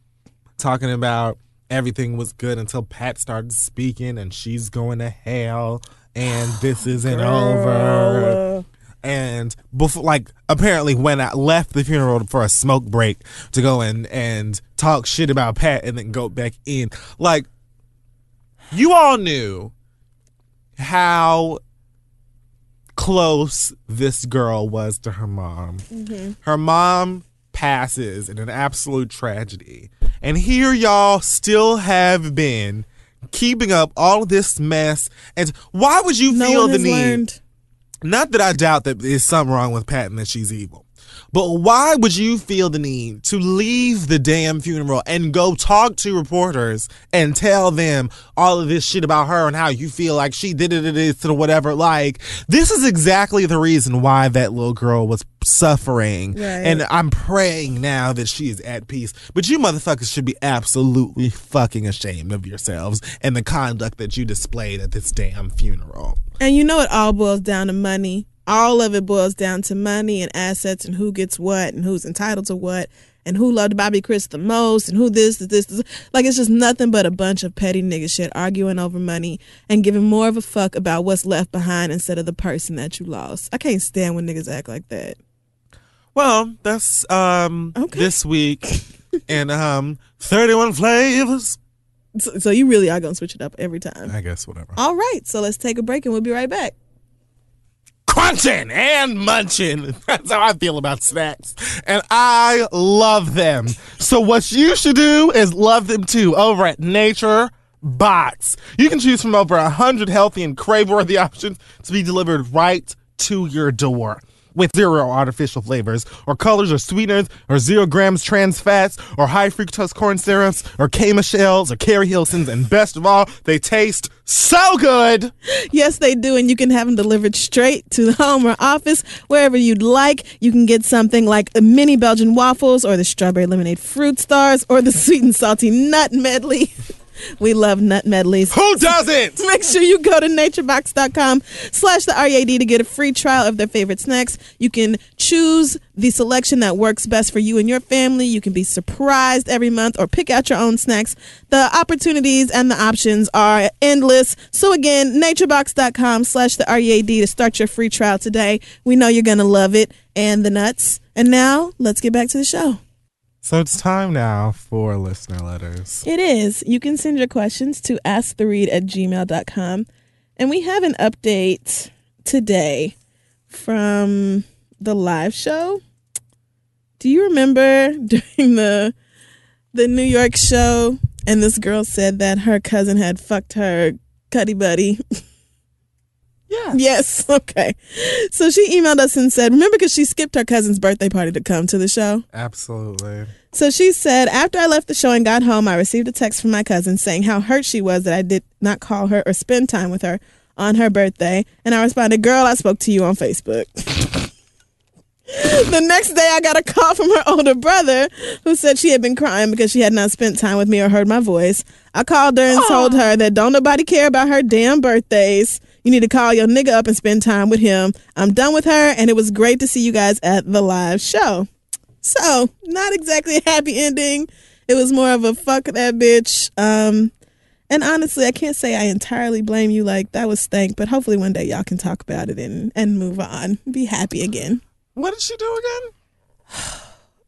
talking about everything was good until Pat started speaking and she's going to hell and this isn't over. And before, like, apparently, when I left the funeral for a smoke break to go and and talk shit about Pat and then go back in, like, you all knew how close this girl was to her mom. Mm-hmm. Her mom passes in an absolute tragedy. And here y'all still have been keeping up all of this mess. And why would you No feel the need? learned. Not that I doubt that there's something wrong with Patton that she's evil. But why would you feel the need to leave the damn funeral and go talk to reporters and tell them all of this shit about her and how you feel like she did it, it is, or whatever? Like, this is exactly the reason why that little girl was suffering. Right. And I'm praying now that she is at peace. But you motherfuckers should be absolutely fucking ashamed of yourselves and the conduct that you displayed at this damn funeral. And you know it all boils down to money. All of it boils down to money and assets and who gets what and who's entitled to what and who loved Bobbi Kris the most and who this, this, this. Like it's just nothing but a bunch of petty nigga shit arguing over money and giving more of a fuck about what's left behind instead of the person that you lost. I can't stand when niggas act like that. Well, that's um Okay. this week [LAUGHS] and um 31 flavors. So, so you really are gonna switch it up every time. I guess whatever. All right, so let's take a break and we'll be right back. Crunching and munching. [LAUGHS] That's how I feel about snacks. And I love them. So what you should do is love them too over at Nature Box. You can choose from over a hundred healthy and crave-worthy options to be delivered right to your door. With zero artificial flavors, or colors, or sweeteners, or zero grams trans fats, or high fructose corn syrups, or Kama shells, or Keri Hilsons, and best of all, they taste so good. Yes, they do, and you can have them delivered straight to the home or office, wherever you'd like. You can get something like the mini Belgian waffles, or the strawberry lemonade fruit stars, or the sweet and salty nut medley. [LAUGHS] we love nut medleys. Who doesn't? [LAUGHS] Make sure you go to naturebox.com slash the READ to get a free trial of their favorite snacks. You can choose the selection that works best for you and your family. You can be surprised every month or pick out your own snacks. The opportunities and the options are endless. So again, naturebox.com slash the READ to start your free trial today. We know you're going to love it and the nuts. And now let's get back to the show. So it's time now for listener letters. It is. You can send your questions to asktheread at gmail.com. And we have an update today from the live show. Do you remember [LAUGHS] during the the New York show and this girl said that her cousin had fucked her cuddy buddy? [LAUGHS] Yeah. yes. [LAUGHS] Okay. So she emailed us and said, remember because she skipped her cousin's birthday party to come to the show? Absolutely. So she said, after I left the show and got home, I received a text from my cousin saying how hurt she was that I did not call her or spend time with her on her birthday. And I responded, Girl, I spoke to you on Facebook. [LAUGHS] the next day, I got a call from her older brother who said she had been crying because she had not spent time with me or heard my voice. I called her and told her that don't nobody care about her damn birthdays. You need to call your nigga up and spend time with him. I'm done with her, and it was great to see you guys at the live show. So, not exactly a happy ending. It was more of a fuck that bitch. Um, and honestly, I can't say I entirely blame you. Like that was stank, but hopefully one day y'all can talk about it and and move on. Be happy again. What did she do again?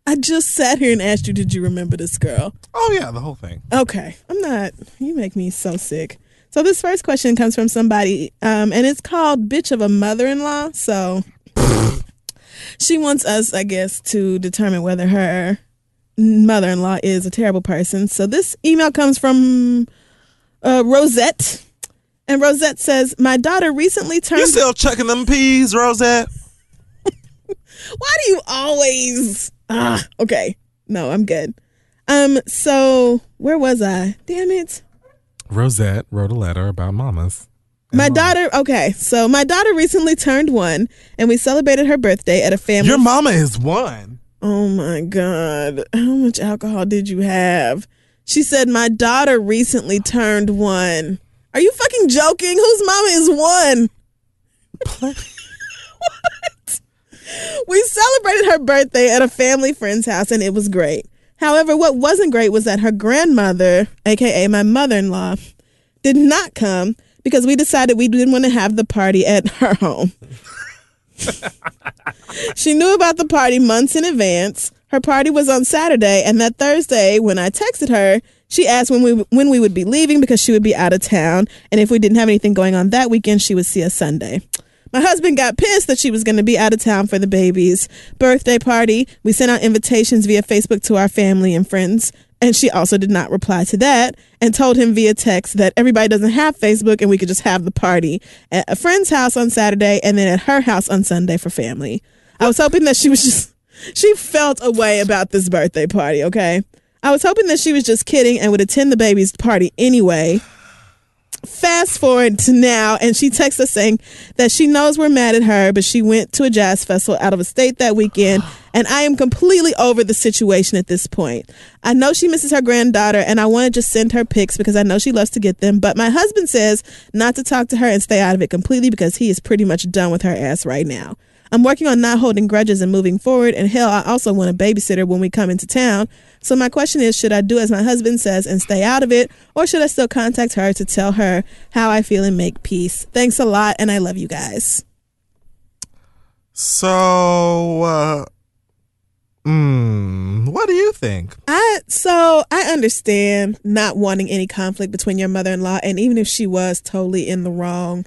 I just sat here and asked you, did you remember this girl? Oh yeah, the whole thing. Okay, I'm not. You make me so sick. So this first question comes from somebody, um, and it's called "Bitch of a Mother-in-Law." So she wants us, I guess, to determine whether her mother-in-law is a terrible person. So this email comes from uh, Rosette, and Rosette says, "My daughter recently turned." You still chucking them peas, Rosette? [LAUGHS] Why do you always? Ah, okay. No, I'm good. Um. So where was I? Damn it. Rosette wrote a letter about mamas. My daughter, okay, so my daughter recently turned one, and we celebrated her birthday at a family. Your mama is one. oh my god, how much alcohol did you have? She said my daughter recently turned one. Are you fucking joking? Whose mama is one? [LAUGHS] [LAUGHS] What? We celebrated her birthday at a family friend's house and it was great. However, what wasn't great was that her grandmother, aka my mother in law, did not come because we decided we didn't want to have the party at her home. [LAUGHS] she knew about the party months in advance. Her party was on Saturday, and that Thursday, when I texted her, she asked when we when we would be leaving because she would be out of town, and if we didn't have anything going on that weekend, she would see us Sunday. My husband got pissed that she was going to be out of town for the baby's birthday party. We sent out invitations via Facebook to our family and friends, and she also did not reply to that and told him via text that everybody doesn't have Facebook and we could just have the party at a friend's house on Saturday and then at her house on Sunday for family. I was hoping that she was just, she felt a way about this birthday party, okay? I was hoping that she was just kidding and would attend the baby's party anyway. Fast forward to now, and she texts us saying that she knows we're mad at her, but she went to a jazz festival out of a state that weekend, and I am completely over the situation at this point. I know she misses her granddaughter, and I want to just send her pics because I know she loves to get them, but my husband says not to talk to her and stay out of it completely because he is pretty much done with her ass right now. I'm working on not holding grudges and moving forward. And hell, I also want a babysitter when we come into town. So my question is, should I do as my husband says and stay out of it? Or should I still contact her to tell her how I feel and make peace? Thanks a lot. And I love you guys. So, uh, mm, what do you think? I so I understand not wanting any conflict between your mother-in-law and even if she was totally in the wrong,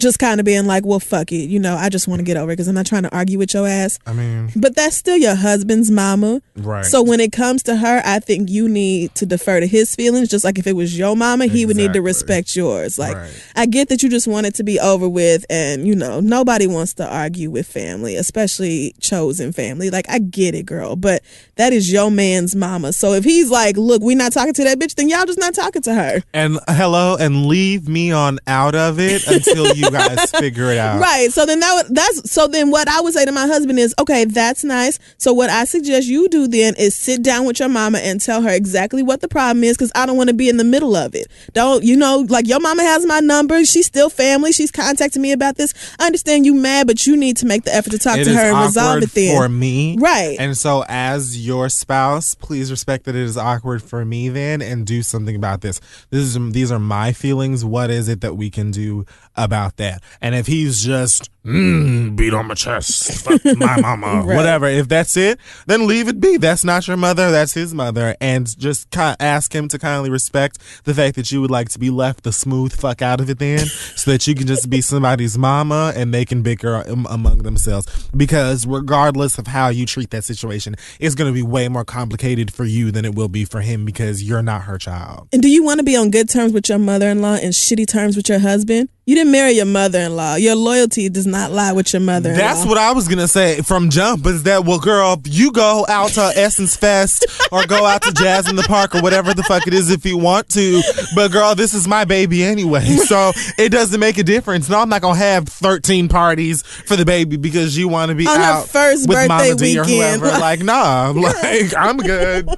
just kind of being like, well, fuck it. You know, I just want to get over it because I'm not trying to argue with your ass. I mean, But that's still your husband's mama. right. So when it comes to her, I think you need to defer to his feelings. Just like if it was your mama, he would need to respect yours. Like Right. I get that you just want it to be over with, and you know nobody wants to argue with family, especially chosen family. Like I get it, girl, but that is your man's mama. So if he's like, "Look, we not talking to that bitch," then y'all just not talking to her. and hello, and leave me on out of it until you guys [LAUGHS] figure it out. Right. So then that would, that's so then what I would say to my husband is, okay, that's nice. So what I suggest you do then is sit down with your mama and tell her exactly what the problem is because I don't want to be in the middle of it. Don't you know? Like your mama has my number. She's still family. She's contacting me about this. I understand you mad, but you need to make the effort to talk It to her and resolve it then. for me. Right. And so, as your spouse, please respect that it is awkward for me then and do something about this. This is These are my feelings. What is it that we can do about that? And if he's just, mm, beat on my chest, fuck my [LAUGHS] mama, Right. whatever, if that's it, then leave it be. That's not your mother, that's his mother. And just ki- ask him to kindly respect the fact that you would like to be left the smooth fuck out of it then [LAUGHS] so that you can just be somebody's mama and they can bicker among themselves. Because regardless of how you treat that situation, it's going to be way more complicated for you than it will be for him because you're not her child. and do you want to be on good terms with your mother-in-law and shitty terms with your husband? You didn't marry your mother-in-law. Your loyalty does not lie with your mother-in-law. That's what I was gonna say from jump. Is that well, girl? You go out to Essence Fest or go out to Jazz in the Park or whatever the fuck it is if you want to. But girl, this is my baby anyway, [LAUGHS] so it doesn't make a difference. No, I'm not gonna have 13 parties for the baby because you want to be On her first with birthday Mama D or weekend. whoever. [LAUGHS] Like, nah, like I'm good.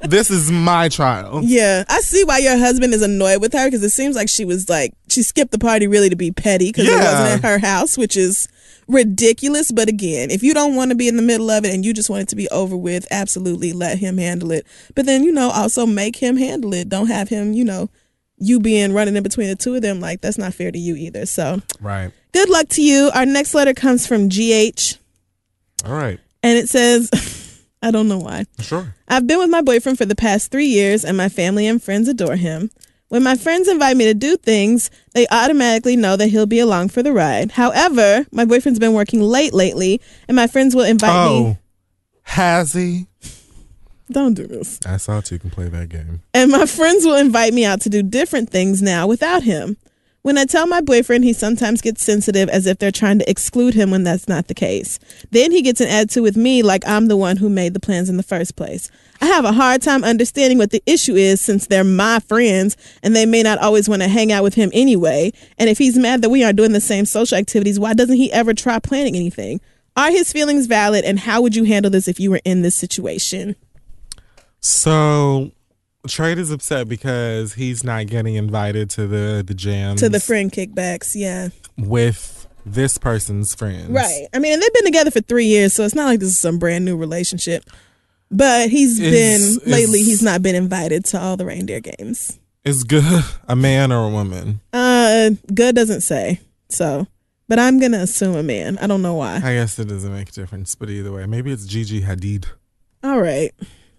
This is my child. Yeah, I see why your husband is annoyed with her because it seems like she was like she skipped the party really to be petty because it wasn't at her house, which is ridiculous. But again, if you don't want to be in the middle of it and you just want it to be over with, absolutely let him handle it. But then you know also make him handle it. Don't have him, you know, you being running in between the two of them like that's not fair to you either. So Right. good luck to you. Our next letter comes from GH All right. and it says, [LAUGHS] I don't know why. Sure. I've been with my boyfriend for the past three years, and my family and friends adore him. When my friends invite me to do things, they automatically know that he'll be along for the ride. However, my boyfriend's been working late lately, and my friends will invite Oh, me. has he? Don't do this. I saw two can play that game. And my friends will invite me out to do different things now without him. When I tell my boyfriend, he sometimes gets sensitive as if they're trying to exclude him when that's not the case. Then he gets an attitude with me like I'm the one who made the plans in the first place. I have a hard time understanding what the issue is since they're my friends and they may not always want to hang out with him anyway. And if he's mad that we aren't doing the same social activities, why doesn't he ever try planning anything? Are his feelings valid and how would you handle this if you were in this situation? So Trade is upset because he's not getting invited to the the jam To the friend kickbacks, yeah. with this person's friends. Right. I mean, and they've been together for three years, so it's not like this is some brand new relationship. But he's Is- been lately. He's not been invited to all the reindeer games. Is good a man or a woman? Uh, good doesn't say. So, but I'm gonna assume a man. I don't know why. I guess it doesn't make a difference, but either way, maybe it's Gigi Hadid All right.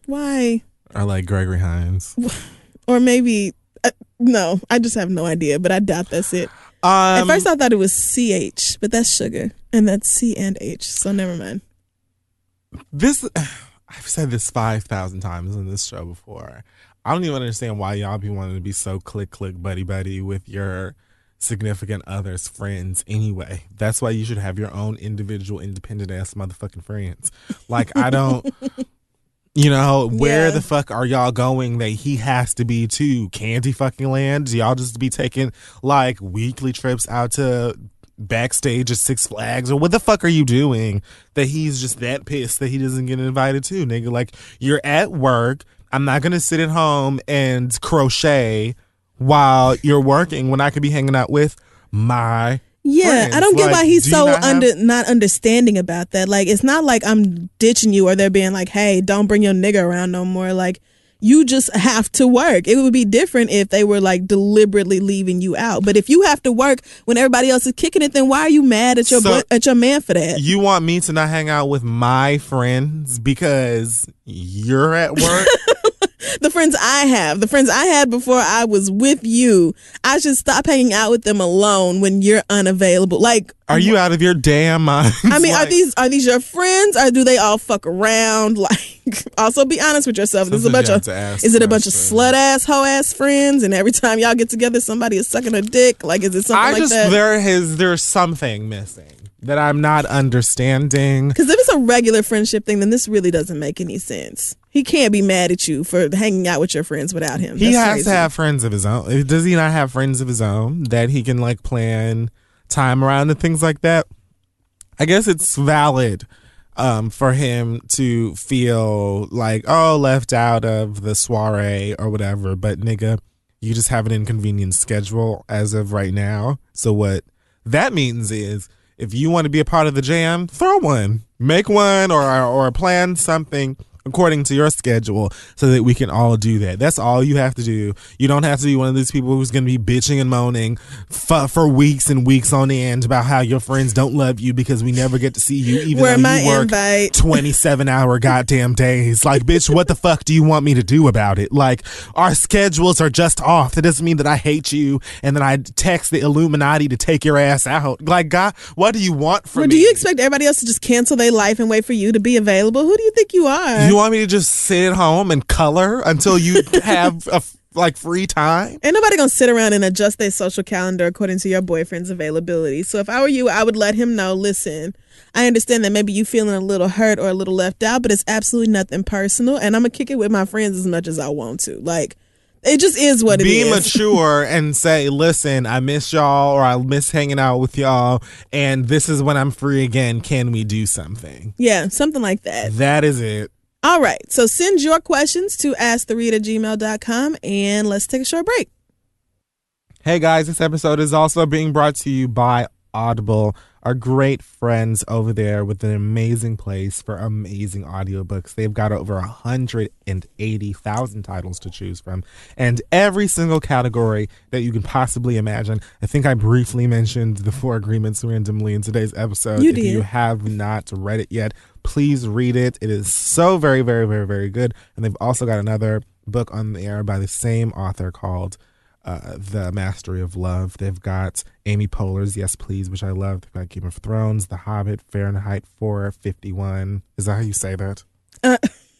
Why? or like Gregory Hines. [LAUGHS] Or maybe. Uh, no, I just have no idea. But I doubt that's it. Um, At first, I thought it was CH, but that's sugar, and that's C and H. So never mind. this I've said this five thousand times on this show before. I don't even understand why y'all be wanting to be so click click buddy buddy with your significant other's friends anyway. That's why you should have your own individual independent ass motherfucking friends. Like I don't [LAUGHS] You know, where Yeah. the fuck are y'all going that he has to be to? Candy fucking land? Do y'all just be taking like weekly trips out to backstage at Six Flags? Or what the fuck are you doing that he's just that pissed that he doesn't get invited to, nigga? Like, you're at work. I'm not gonna sit at home and crochet while you're working when I could be hanging out with my Yeah, I don't get Like, why he's so not have- under not understanding about that. Like, it's not like I'm ditching you or they're being like, "Hey, don't bring your nigga around no more." Like, you just have to work. It would be different if they were like deliberately leaving you out. But if you have to work when everybody else is kicking it, then why are you mad at your So- at your man for that? You want me to not hang out with my friends because you're at work? [LAUGHS] the friends I have, the friends I had before I was with you, I should stop hanging out with them alone when you're unavailable. Like, Are you out of your damn mind? I mean, are these are these your friends or do they all fuck around? [LAUGHS] Like, also be honest with yourself. This is a bunch of have to ask is it a bunch of slut ass hoe ass friends? And every time y'all get together, somebody is sucking a dick. Like, is it something I like just that? there is there's something missing that I'm not understanding. Because if it's a regular friendship thing, then this really doesn't make any sense. He can't be mad at you for hanging out with your friends without him. He That's has crazy. to have friends of his own. Does he not have friends of his own that he can like plan time around and things like that? I guess it's valid um, for him to feel like, oh, left out of the soiree or whatever. But nigga, you just have an inconvenient schedule as of right now. So what that means is if you want to be a part of the jam, throw one, make one, or or plan something according to your schedule so that we can all do that. That's all you have to do. You don't have to be one of these people who's going to be bitching and moaning f- for weeks and weeks on end about how your friends don't love you because we never get to see you even Where though you work invite? 27 hour goddamn days. Like, bitch, what the fuck do you want me to do about it? Like, our schedules are just off. That doesn't mean that I hate you and then I text the Illuminati to take your ass out. Like, God, what do you want from Or me? do you expect everybody else to just cancel their life and wait for you to be available? Who do you think you are? You want me to just sit at home and color until you [LAUGHS] have a like free time? Ain't nobody gonna sit around and adjust their social calendar according to your boyfriend's availability. So if I were you, I would let him know. Listen, I understand that maybe you feeling a little hurt or a little left out, but it's absolutely nothing personal, and I'm gonna kick it with my friends as much as I want to. Like, it just is what it Be is. mature [LAUGHS] and say, listen, I miss y'all or I miss hanging out with y'all, and this is when I'm free again. Can we do something? yeah, something like that. That is it. All right. So send your questions to asktheread and let's take a short break. Hey guys, this episode is also being brought to you by Audible, are great friends over there with an amazing place for amazing audiobooks. They've got over 180,000 titles to choose from, and every single category that you can possibly imagine. I think I briefly mentioned the Four Agreements randomly in today's episode. You if did. you have not read it yet, please read it. It is so very, very, very, very good. And they've also got another book on the air by the same author called uh, The Mastery of Love. They've got Amy Poehler's Yes Please, which I love. They've got Game of Thrones, The Hobbit, Fahrenheit 451. Is that how you say that? Uh,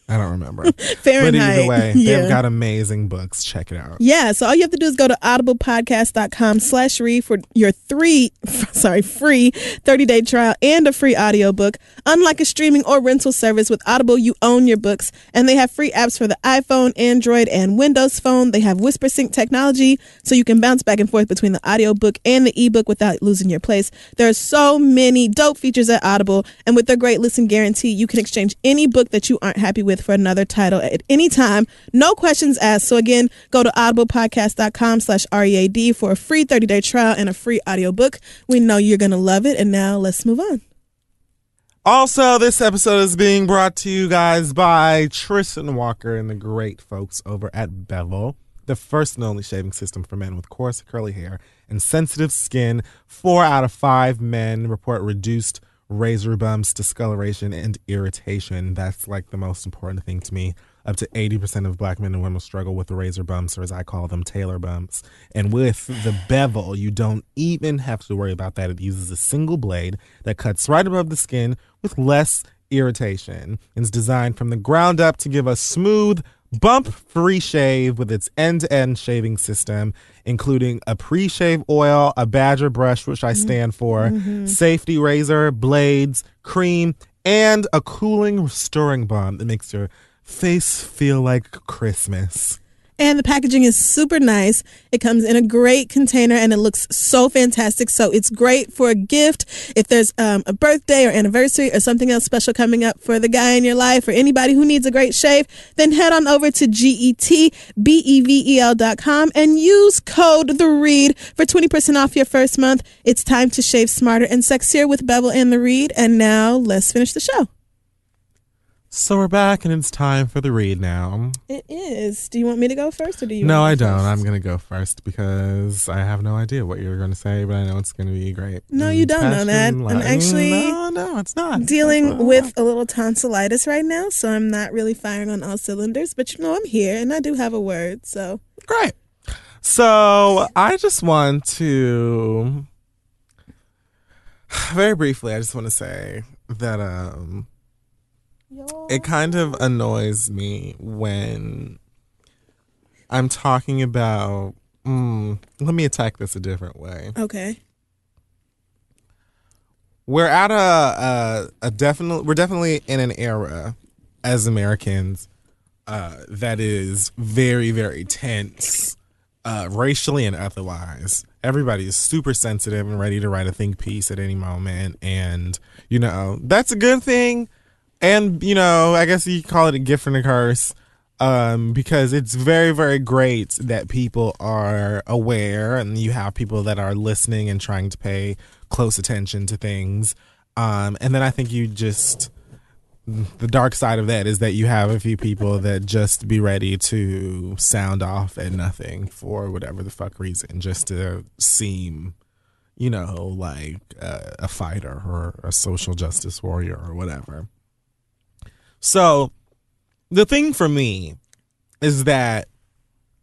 I don't remember. [LAUGHS] but Fahrenheit. either way, yeah. they've got amazing books. Check it out. Yeah, so all you have to do is go to audiblepodcast.com slash read for your three, [LAUGHS] sorry, free 30-day trial and a free audiobook. Unlike a streaming or rental service with Audible, you own your books, and they have free apps for the iPhone, Android, and Windows Phone. They have WhisperSync technology, so you can bounce back and forth between the audiobook and the ebook without losing your place. There are so many dope features at Audible, and with their great listen guarantee, you can exchange any book that you aren't happy with for another title at any time. No questions asked. So again, go to audiblepodcast.com slash READ for a free 30-day trial and a free audiobook. We know you're going to love it. And now let's move on. Also, this episode is being brought to you guys by Tristan Walker and the great folks over at Bevel, the first and only shaving system for men with coarse, curly hair and sensitive skin. Four out of five men report reduced razor bumps, discoloration, and irritation. That's like the most important thing to me. Up to 80% of black men and women struggle with razor bumps, or as I call them, Taylor bumps. And with the bevel, you don't even have to worry about that. It uses a single blade that cuts right above the skin with less irritation. It's designed from the ground up to give a smooth, bump free shave with its end to end shaving system, including a pre shave oil, a badger brush, which I stand for, Mm-hmm. safety razor, blades, cream, and a cooling restoring balm that makes your face feel like Christmas. And the packaging is super nice. It comes in a great container and it looks so fantastic. So it's great for a gift. If there's um, a birthday or anniversary or something else special coming up for the guy in your life or anybody who needs a great shave, then head on over to getbevel.com and use code the read for 20% off your first month. It's time to shave smarter and sexier with Bevel and the Read. And now let's finish the show. So we're back and it's time for the read now. It is. Do you want me to go first or do you No, I don't. first? I'm going to go first because I have no idea what you're going to say, but I know it's going to be great. No, you don't know that. I'm actually No, no, it's not. dealing with a little tonsillitis right now, so I'm not really firing on all cylinders. But you know, I'm here and I do have a word. So Great. So I just want to [SIGHS] very briefly. I just want to say that um, it kind of annoys me when I'm talking about. Mm, let me attack this a different way. okay, We're at a a, a definite. We're definitely in an era as Americans uh, that is very very tense, uh, racially and otherwise. Everybody is super sensitive and ready to write a think piece at any moment, and you know that's a good thing. And you know, I guess you call it a gift and a curse, um, because it's very very great that people are aware, and you have people that are listening and trying to pay close attention to things. Um, and then I think you just the dark side of that is that you have a few people that just be ready to sound off at nothing for whatever the fuck reason, just to seem, you know, like a fighter or a social justice warrior or whatever. So, the thing for me is that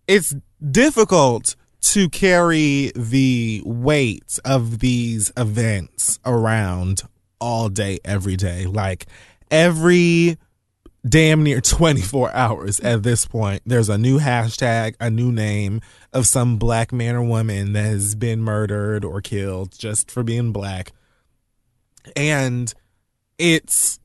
it's difficult to carry the weight of these events around all day, every day. Like every damn near [LAUGHS] 24 hours at this point, there's a new hashtag, a new name of some black man or woman that has been murdered or killed just for being black. And it's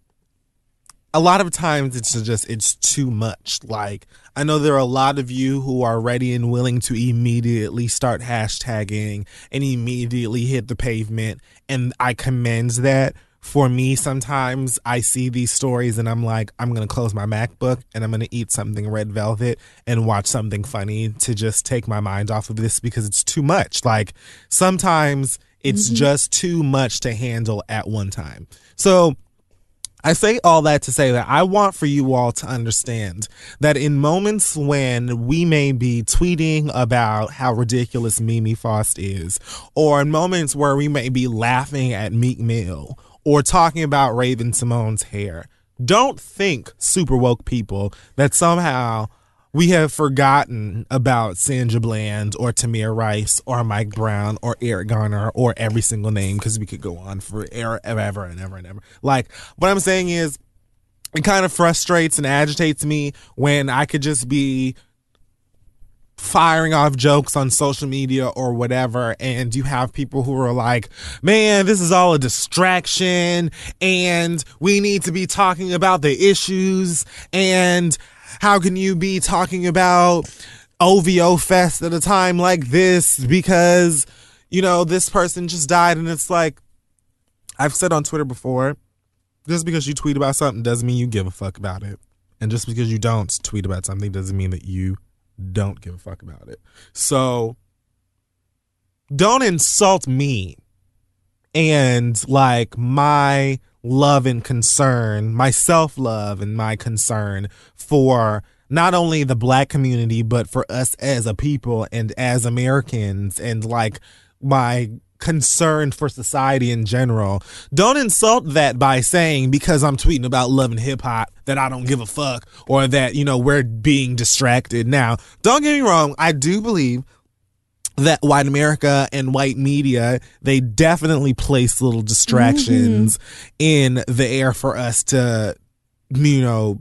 a lot of times it's just it's too much. Like i know there are a lot of you who are ready and willing to immediately start hashtagging and immediately hit the pavement and i commend that. For me sometimes i see these stories and i'm like i'm gonna close my macbook and i'm gonna eat something red velvet and watch something funny to just take my mind off of this because it's too much. Like sometimes it's mm-hmm. just too much to handle at one time. So I say all that to say that I want for you all to understand that in moments when we may be tweeting about how ridiculous Mimi Faust is, or in moments where we may be laughing at Meek Mill, or talking about Raven-Symoné's hair, don't think, super woke people, that somehow we have forgotten about Sandra Bland or Tamir Rice or Mike Brown or Eric Garner or every single name because we could go on for ever, ever and ever and ever. Like, what I'm saying is, it kind of frustrates and agitates me when I could just be firing off jokes on social media or whatever and you have people who are like man this is all a distraction and we need to be talking about the issues and how can you be talking about OVO Fest at a time like this because you know this person just died and it's like I've said on Twitter before just because you tweet about something doesn't mean you give a fuck about it And just because you don't tweet about something doesn't mean that you don't give a fuck about it. So don't insult me and like my love and concern, my self love and my concern for not only the black community, but for us as a people and as Americans and like my concern for society in general. Don't insult that by saying because I'm tweeting about love and hip hop that I don't give a fuck or that, you know, we're being distracted. Now, don't get me wrong, I do believe that white America and white media, they definitely place little distractions mm-hmm. in the air for us to, you know,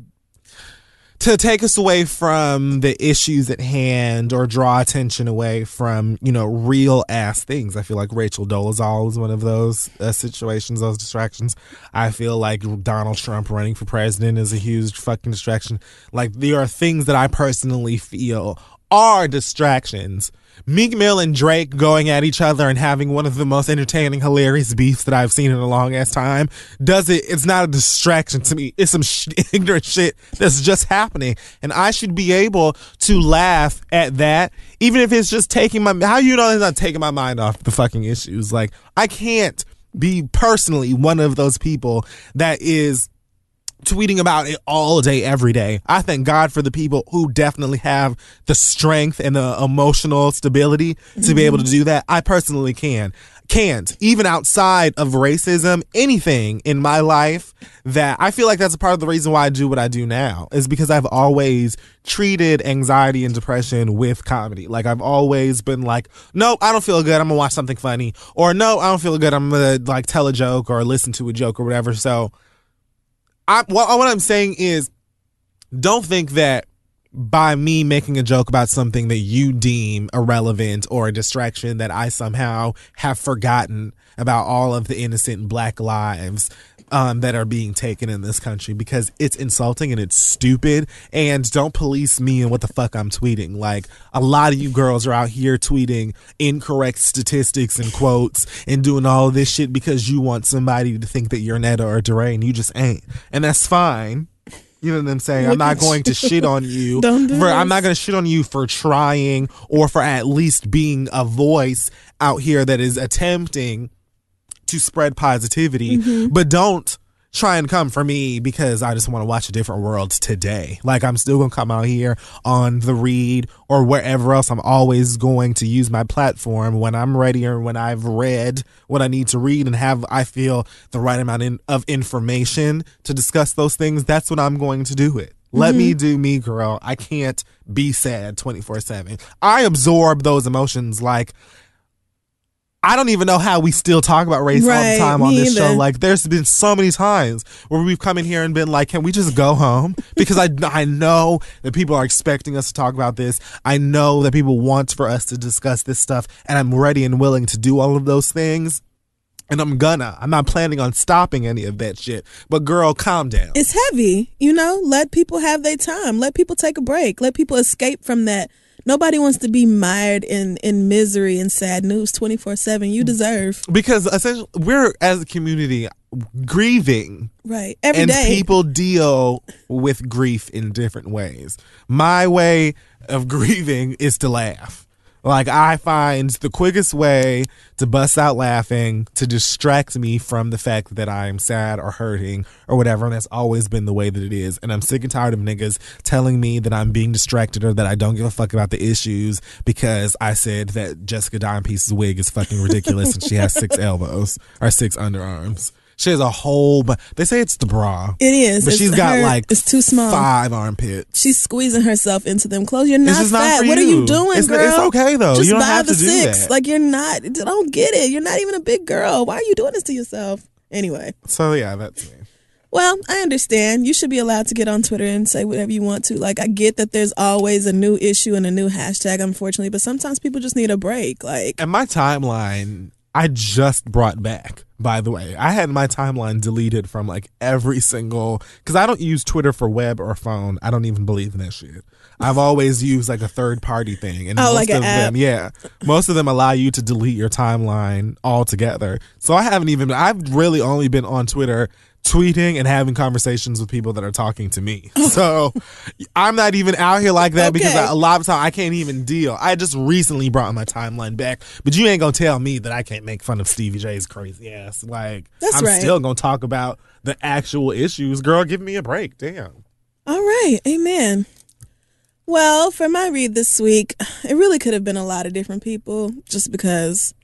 to take us away from the issues at hand or draw attention away from, you know, real ass things. I feel like Rachel Dolezal is one of those uh, situations, those distractions. I feel like Donald Trump running for president is a huge fucking distraction. Like, there are things that I personally feel are distractions Meek Mill and Drake going at each other and having one of the most entertaining, hilarious beefs that I've seen in a long ass time does it. It's not a distraction to me. It's some sh- [LAUGHS] ignorant shit that's just happening, and I should be able to laugh at that, even if it's just taking my. How you know it's not taking my mind off the fucking issues? Like I can't be personally one of those people that is tweeting about it all day, every day. I thank God for the people who definitely have the strength and the emotional stability to mm-hmm. be able to do that. I personally can. Can't. Even outside of racism, anything in my life that I feel like that's a part of the reason why I do what I do now is because I've always treated anxiety and depression with comedy. Like I've always been like, nope, I don't feel good. I'm gonna watch something funny. Or no, I don't feel good. I'm gonna like tell a joke or listen to a joke or whatever. So I, what, what I'm saying is, don't think that by me making a joke about something that you deem irrelevant or a distraction that I somehow have forgotten about all of the innocent black lives um, that are being taken in this country because it's insulting and it's stupid. And don't police me and what the fuck I'm tweeting. Like a lot of you girls are out here tweeting incorrect statistics and quotes and doing all this shit because you want somebody to think that you're Netta or DeRay and you just ain't. And that's fine. You know what I'm saying? I'm not going to shit on you. [LAUGHS] Don't do for, I'm not going to shit on you for trying or for at least being a voice out here that is attempting to spread positivity, mm-hmm. but don't try and come for me because I just want to watch a different world today. Like I'm still going to come out here on the read or wherever else. I'm always going to use my platform when I'm ready or when I've read what I need to read and have I feel the right amount in, of information to discuss those things. That's when I'm going to do it. Let mm-hmm. me do me, girl. I can't be sad 24 7. I absorb those emotions like I don't even know how we still talk about race right, all the time on this either. show. Like, there's been so many times where we've come in here and been like, "Can we just go home?" [LAUGHS] Because I I know that people are expecting us to talk about this. I know that people want for us to discuss this stuff, and I'm ready and willing to do all of those things. And I'm gonna. I'm not planning on stopping any of that shit. But girl, calm down. It's heavy, you know. Let people have their time. Let people take a break. Let people escape from that Nobody wants to be mired in in misery and sad news 24/7. You mm. deserve. Because essentially we're as a community grieving. Right. Every and day. people deal with grief in different ways. My way of [LAUGHS] grieving is to laugh. Like I find the quickest way to bust out laughing to distract me from the fact that I'm sad or hurting or whatever. And that's always been the way that it is. And I'm sick and tired of niggas telling me that I'm being distracted or that I don't give a fuck about the issues because I said that Jessica Dime Piece's wig is fucking ridiculous and she has six [LAUGHS] elbows or six underarms. She has a whole, but they say it's the bra. It is, but it's she's got her, like it's too small. Five armpits. She's squeezing herself into them clothes. You're not fat. Not what are you doing, it's, girl? It's okay though. Just you don't buy have the to do six. that. Like you're not. I Don't get it. You're not even a big girl. Why are you doing this to yourself? Anyway. So yeah, that's me. Well, I understand. You should be allowed to get on Twitter and say whatever you want to. Like, I get that there's always a new issue and a new hashtag, unfortunately, but sometimes people just need a break. Like, and my timeline, I just brought back by the way. I had my timeline deleted from like every single because I don't use Twitter for web or phone. I don't even believe in that shit. I've always used like a third party thing, and oh, most like of them, yeah, most of them allow you to delete your timeline altogether. So I haven't even. I've really only been on Twitter tweeting and having conversations with people that are talking to me. [LAUGHS] So I'm not even out here like that because Okay. I, a lot of time I can't even deal. I just recently brought my timeline back, but you ain't gonna tell me that I can't make fun of Stevie J's crazy ass. Like That's I'm right. still gonna talk about the actual issues. Girl, give me a break. Damn. All right, amen. Well, for my read this week, it really could have been a lot of different people just because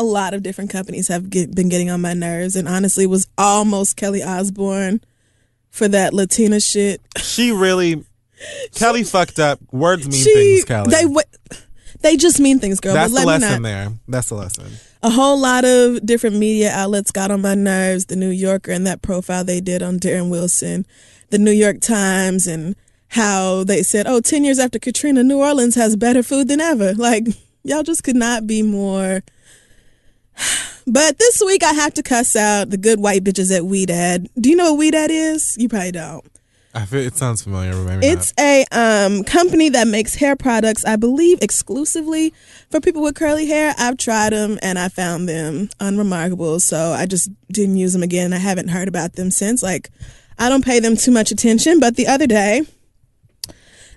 a lot of different companies have get, been getting on my nerves. And honestly, it was almost Kelly Osbourne for that Latina shit. She really Kelly fucked up. Words mean she, things, Kelly. They, they just mean things, girl. That's the lesson there. That's the lesson. a whole lot of different media outlets got on my nerves. The New Yorker and that profile they did on Darren Wilson, the New York Times, and how they said, oh, 10 years after Katrina, New Orleans has better food than ever. Like, y'all just could not be more. But this week I have to cuss out the good white bitches at Ouidad. Do you know what Ouidad is? You probably don't. I feel it sounds familiar, maybe It's a um, company that makes hair products, I believe, exclusively for people with curly hair. I've tried them and I found them unremarkable, so I just didn't use them again. I haven't heard about them since. Like, I don't pay them too much attention, but the other day,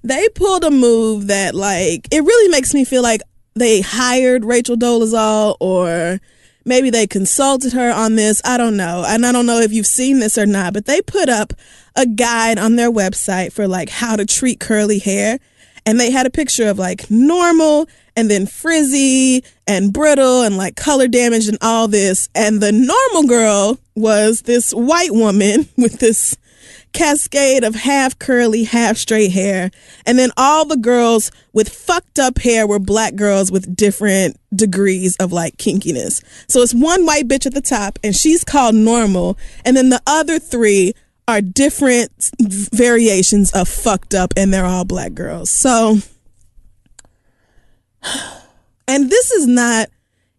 they pulled a move that, like, it really makes me feel like they hired Rachel Dolezal or maybe they consulted her on this. I don't know. And I don't know if you've seen this or not, but they put up a guide on their website for like how to treat curly hair. And they had a picture of like normal and then frizzy and brittle and like color damage and all this. And the normal girl was this white woman [LAUGHS] with this cascade of half curly, half straight hair. And then all the girls with fucked up hair were black girls with different degrees of like kinkiness. So it's one white bitch at the top and she's called normal. And then the other three are different variations of fucked up and they're all black girls. So, [SIGHS] and this is not,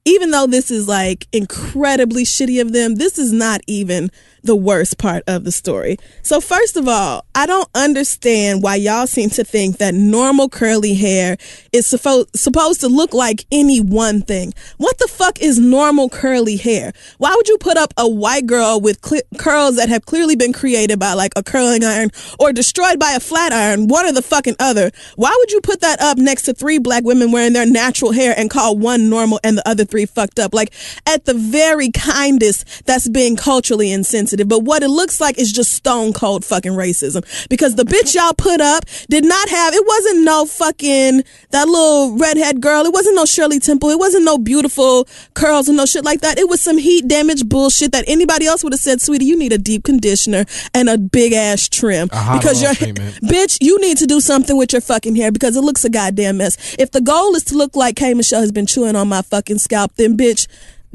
even though this is like incredibly shitty of them, this is not even the worst part of the story. So, first of all, I don't understand why y'all seem to think that normal curly hair is suppo- supposed to look like any one thing. What the fuck is normal curly hair? Why would you put up a white girl with cl- curls that have clearly been created by like a curling iron or destroyed by a flat iron, one or the fucking other? Why would you put that up next to three black women wearing their natural hair and call one normal and the other three fucked up? Like, at the very kindest, that's being culturally insensitive. But what it looks like is just stone cold fucking racism. Because the bitch y'all put up did not have, it wasn't no fucking, that little redhead girl. It wasn't no Shirley Temple. It wasn't no beautiful curls and no shit like that. It was some heat damage bullshit that anybody else would have said, sweetie, you need a deep conditioner and a big ass trim. Because your treatment. [LAUGHS] bitch, you need to do something with your fucking hair because it looks a goddamn mess. If the goal is to look like K Michelle has been chewing on my fucking scalp, then bitch,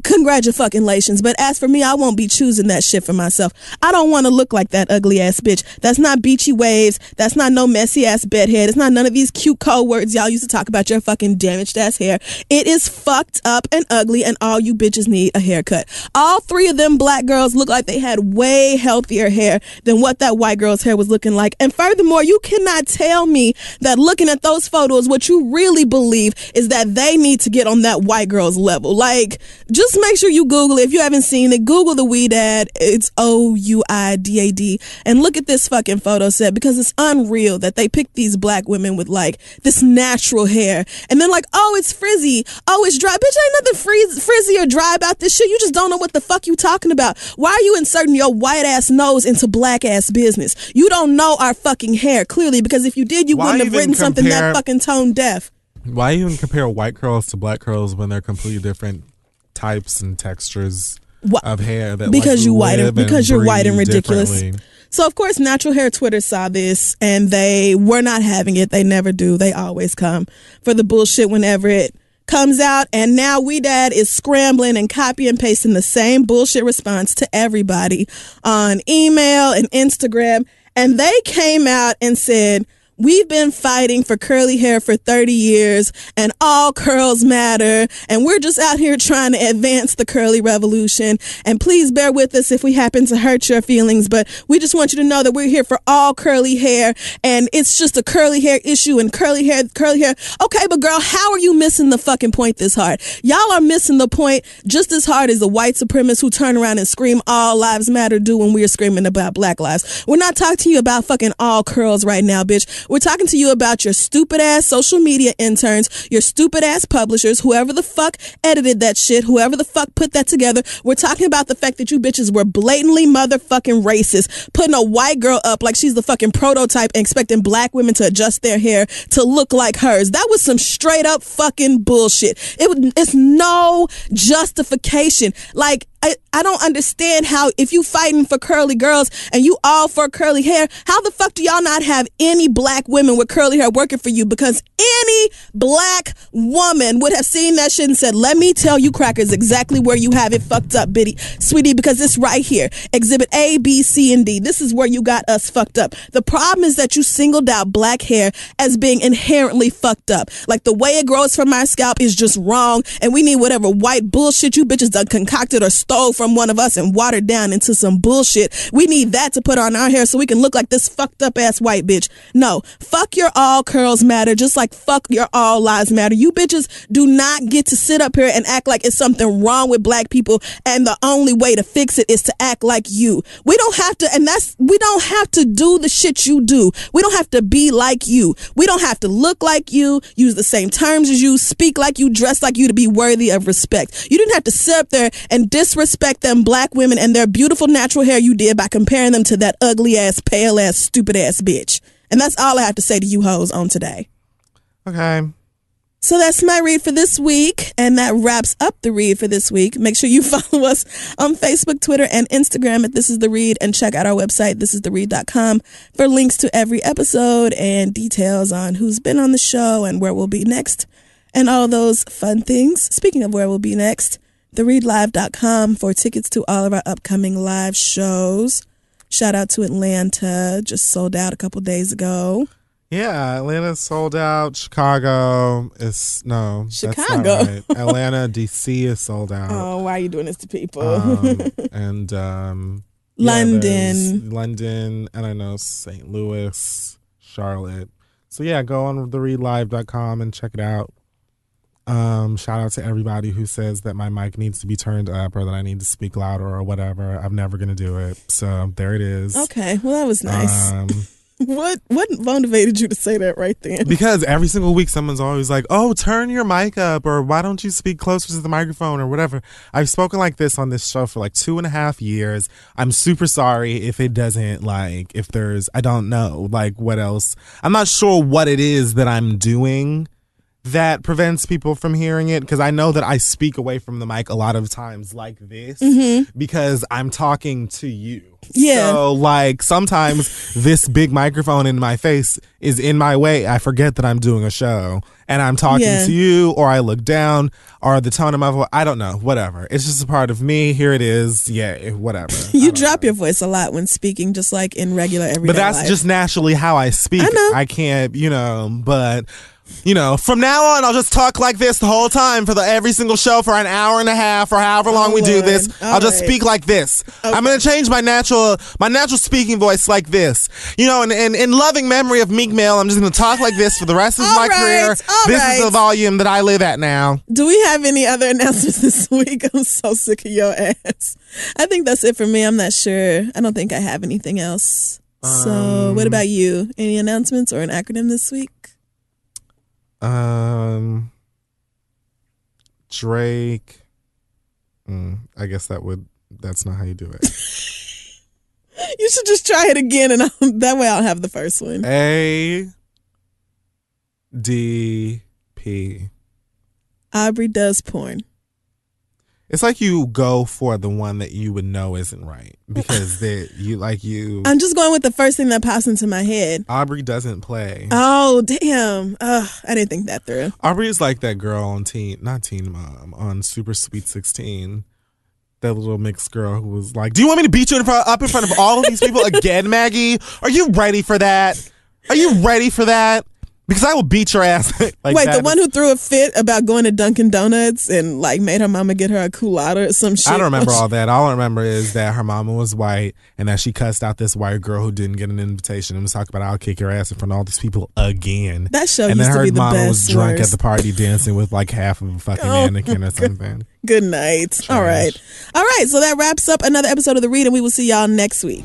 congratulations. But as for me, I won't be choosing that shit for myself. I don't want to look like that ugly ass bitch. That's not beachy waves. That's not no messy ass bedhead. It's not none of these cute code words y'all used to talk about your fucking damaged ass hair. It is fucked up and ugly, and all you bitches need a haircut. All three of them black girls look like they had way healthier hair than what that white girl's hair was looking like. And furthermore, you cannot tell me that looking at those photos, what you really believe is that they need to get on that white girl's level. Like, just make sure you Google it. If you haven't seen it, Google the Ouidad. It's O U I D A D. And look at this fucking photo set because it's unreal that they picked these black women with like this natural hair. And then, like, oh, it's frizzy. Oh, it's dry. Bitch, ain't nothing frizz- frizzy or dry about this shit. You just don't know what the fuck you talking about. Why are you inserting your white ass nose into black ass business? You don't know our fucking hair, clearly, because if you did, you Why wouldn't have written something that fucking tone deaf. Why even compare white curls to black curls when they're completely different types and textures Wha- of hair? That because like, you white and because you're white and ridiculous. So of course, Natural Hair Twitter saw this and they were not having it. They never do. They always come for the bullshit whenever it comes out. And now Ouidad is scrambling and copy and pasting the same bullshit response to everybody on email and Instagram. And they came out and said, We've been fighting for curly hair for 30 years and all curls matter. And we're just out here trying to advance the curly revolution. And please bear with us if we happen to hurt your feelings, but we just want you to know that we're here for all curly hair and it's just a curly hair issue and curly hair, curly hair. Okay, but girl, how are you missing the fucking point this hard? Y'all are missing the point just as hard as the white supremacists who turn around and scream all lives matter do when we're screaming about black lives. We're not talking to you about fucking all curls right now, bitch. We're talking to you about your stupid ass social media interns, your stupid ass publishers, whoever the fuck edited that shit, whoever the fuck put that together. We're talking about the fact that you bitches were blatantly motherfucking racist, putting a white girl up like she's the fucking prototype and expecting black women to adjust their hair to look like hers. That was some straight up fucking bullshit. It, it's no justification. Like, I, I don't understand how if you fighting for curly girls and you all for curly hair, how the fuck do y'all not have any black women with curly hair working for you? Because any black woman would have seen that shit and said, let me tell you crackers exactly where you have it fucked up, bitty, sweetie, because it's right here. Exhibit A, B, C, and D. This is where you got us fucked up. The problem is that you singled out black hair as being inherently fucked up. Like the way it grows from my scalp is just wrong and we need whatever white bullshit you bitches done concocted or stole from one of us and watered down into some bullshit. We need that to put on our hair so we can look like this fucked up ass white bitch. No, fuck your all curls matter, just like fuck your all lives matter. You bitches do not get to sit up here and act like it's something wrong with black people and the only way to fix it is to act like you. We don't have to, and that's, we don't have to do the shit you do. We don't have to be like you. We don't have to look like you, use the same terms as you, speak like you, dress like you to be worthy of respect. You didn't have to sit up there and disrespect disrespect them black women and their beautiful natural hair you did by comparing them to that ugly ass, pale ass, stupid ass bitch. And that's all I have to say to you hoes on today. Okay. So that's my read for this week, and that wraps up the read for this week. Make sure you [LAUGHS] follow us on Facebook, Twitter, and Instagram at This Is The Read, and check out our website, thisistheread.com, for links to every episode and details on who's been on the show and where we'll be next, and all those fun things. Speaking of where we'll be next, thereadlive.com for tickets to all of our upcoming live shows. Shout out to Atlanta, just sold out a couple days ago. Yeah, Atlanta sold out. Chicago is no. Chicago. Right. Atlanta, [LAUGHS] DC is sold out. Oh, why are you doing this to people? Um, [LAUGHS] and um, London, yeah, London, and I know St. Louis, Charlotte. So yeah, go on thereadlive.com and check it out. Um, shout out to everybody who says that my mic needs to be turned up or that I need to speak louder or whatever. I'm never gonna do it. So there it is. Okay, well that was nice. Um, [LAUGHS] what what motivated you to say that right then? because every single week someone's always like, "Oh, turn your mic up," or "Why don't you speak closer to the microphone?" or whatever. I've spoken like this on this show for like two and a half years. I'm super sorry if it doesn't like if there's I don't know like what else. I'm not sure what it is that I'm doing that prevents people from hearing it because I know that I speak away from the mic a lot of times like this mm-hmm. because I'm talking to you. Yeah. So like sometimes this big microphone in my face is in my way. I forget that I'm doing a show and I'm talking Yeah. to you or I look down or the tone of my voice. I don't know. Whatever. It's just a part of me. Here it is. Yeah. Whatever. [LAUGHS] You drop know. your voice a lot when speaking, just like in regular everyday But that's life. just naturally how I speak. I know. I can't, you know, but you know, from now on I'll just talk like this the whole time for the every single show for an hour and a half or however long Oh, we do this. All I'll just right. speak like this. I'm gonna change my natural my natural speaking voice like this. You know, and in, in loving memory of Meek Mill, I'm just gonna talk like this for the rest of my right, career. all this is the volume that I live at now. Do we have any other [LAUGHS] announcements this week? I'm so sick of your ass. I think that's it for me. I'm not sure. I don't think I have anything else. So, Um, what about you? Any announcements or an acronym this week? Um Drake. Mm, I guess that would that's not how you do it. [LAUGHS] You should just try it again, and I'll, that way I'll have the first one. A D P. Aubrey does porn. It's like you go for the one that you would know isn't right because [LAUGHS] that you like you. I'm just going with the first thing that pops into my head. Aubrey doesn't play. Oh, damn. Ugh, I didn't think that through. Aubrey is like that girl on Teen, not Teen Mom, on Super Sweet Sixteen. That little mixed girl who was like, "Do you want me to beat you in front, up in front of all of these people again, Maggie? Are you ready for that?" Are you ready for that? Because I will beat your ass. [LAUGHS] like Wait, the one who threw a fit about going to Dunkin' Donuts and like made her mama get her a culotta or some shit. I don't remember [LAUGHS] all that. All I remember is that her mama was white and that she cussed out this white girl who didn't get an invitation and was talking about I'll kick your ass in front of all these people again. That show and used then to her be the mama best. was drunk worst. at the party dancing with like half of a fucking Oh, mannequin or [LAUGHS] something. Good night. All right. All right. So that wraps up another episode of The Read, and we will see y'all next week.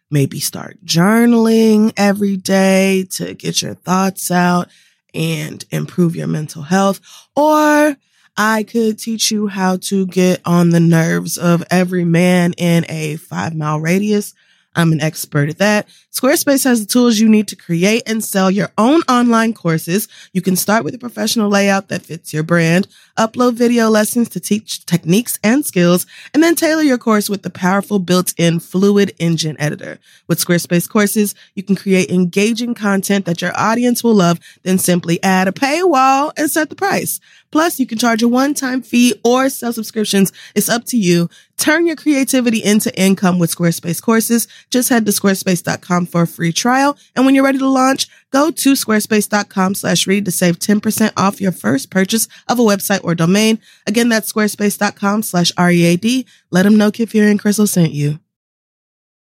maybe start journaling every day to get your thoughts out and improve your mental health. Or I could teach you how to get on the nerves of every man in a five mile radius. I'm an expert at that. Squarespace has the tools you need to create and sell your own online courses. You can start with a professional layout that fits your brand, upload video lessons to teach techniques and skills, and then tailor your course with the powerful built-in Fluid Engine editor. With Squarespace courses, you can create engaging content that your audience will love, then simply add a paywall and set the price. Plus, you can charge a one-time fee or sell subscriptions. It's up to you. Turn your creativity into income with Squarespace courses. Just head to squarespace.com for a free trial. And when you're ready to launch, go to squarespace.com slash read to save 10% off your first purchase of a website or domain. Again, that's squarespace.com slash READ. Let them know Kid Fury and Crissle sent you.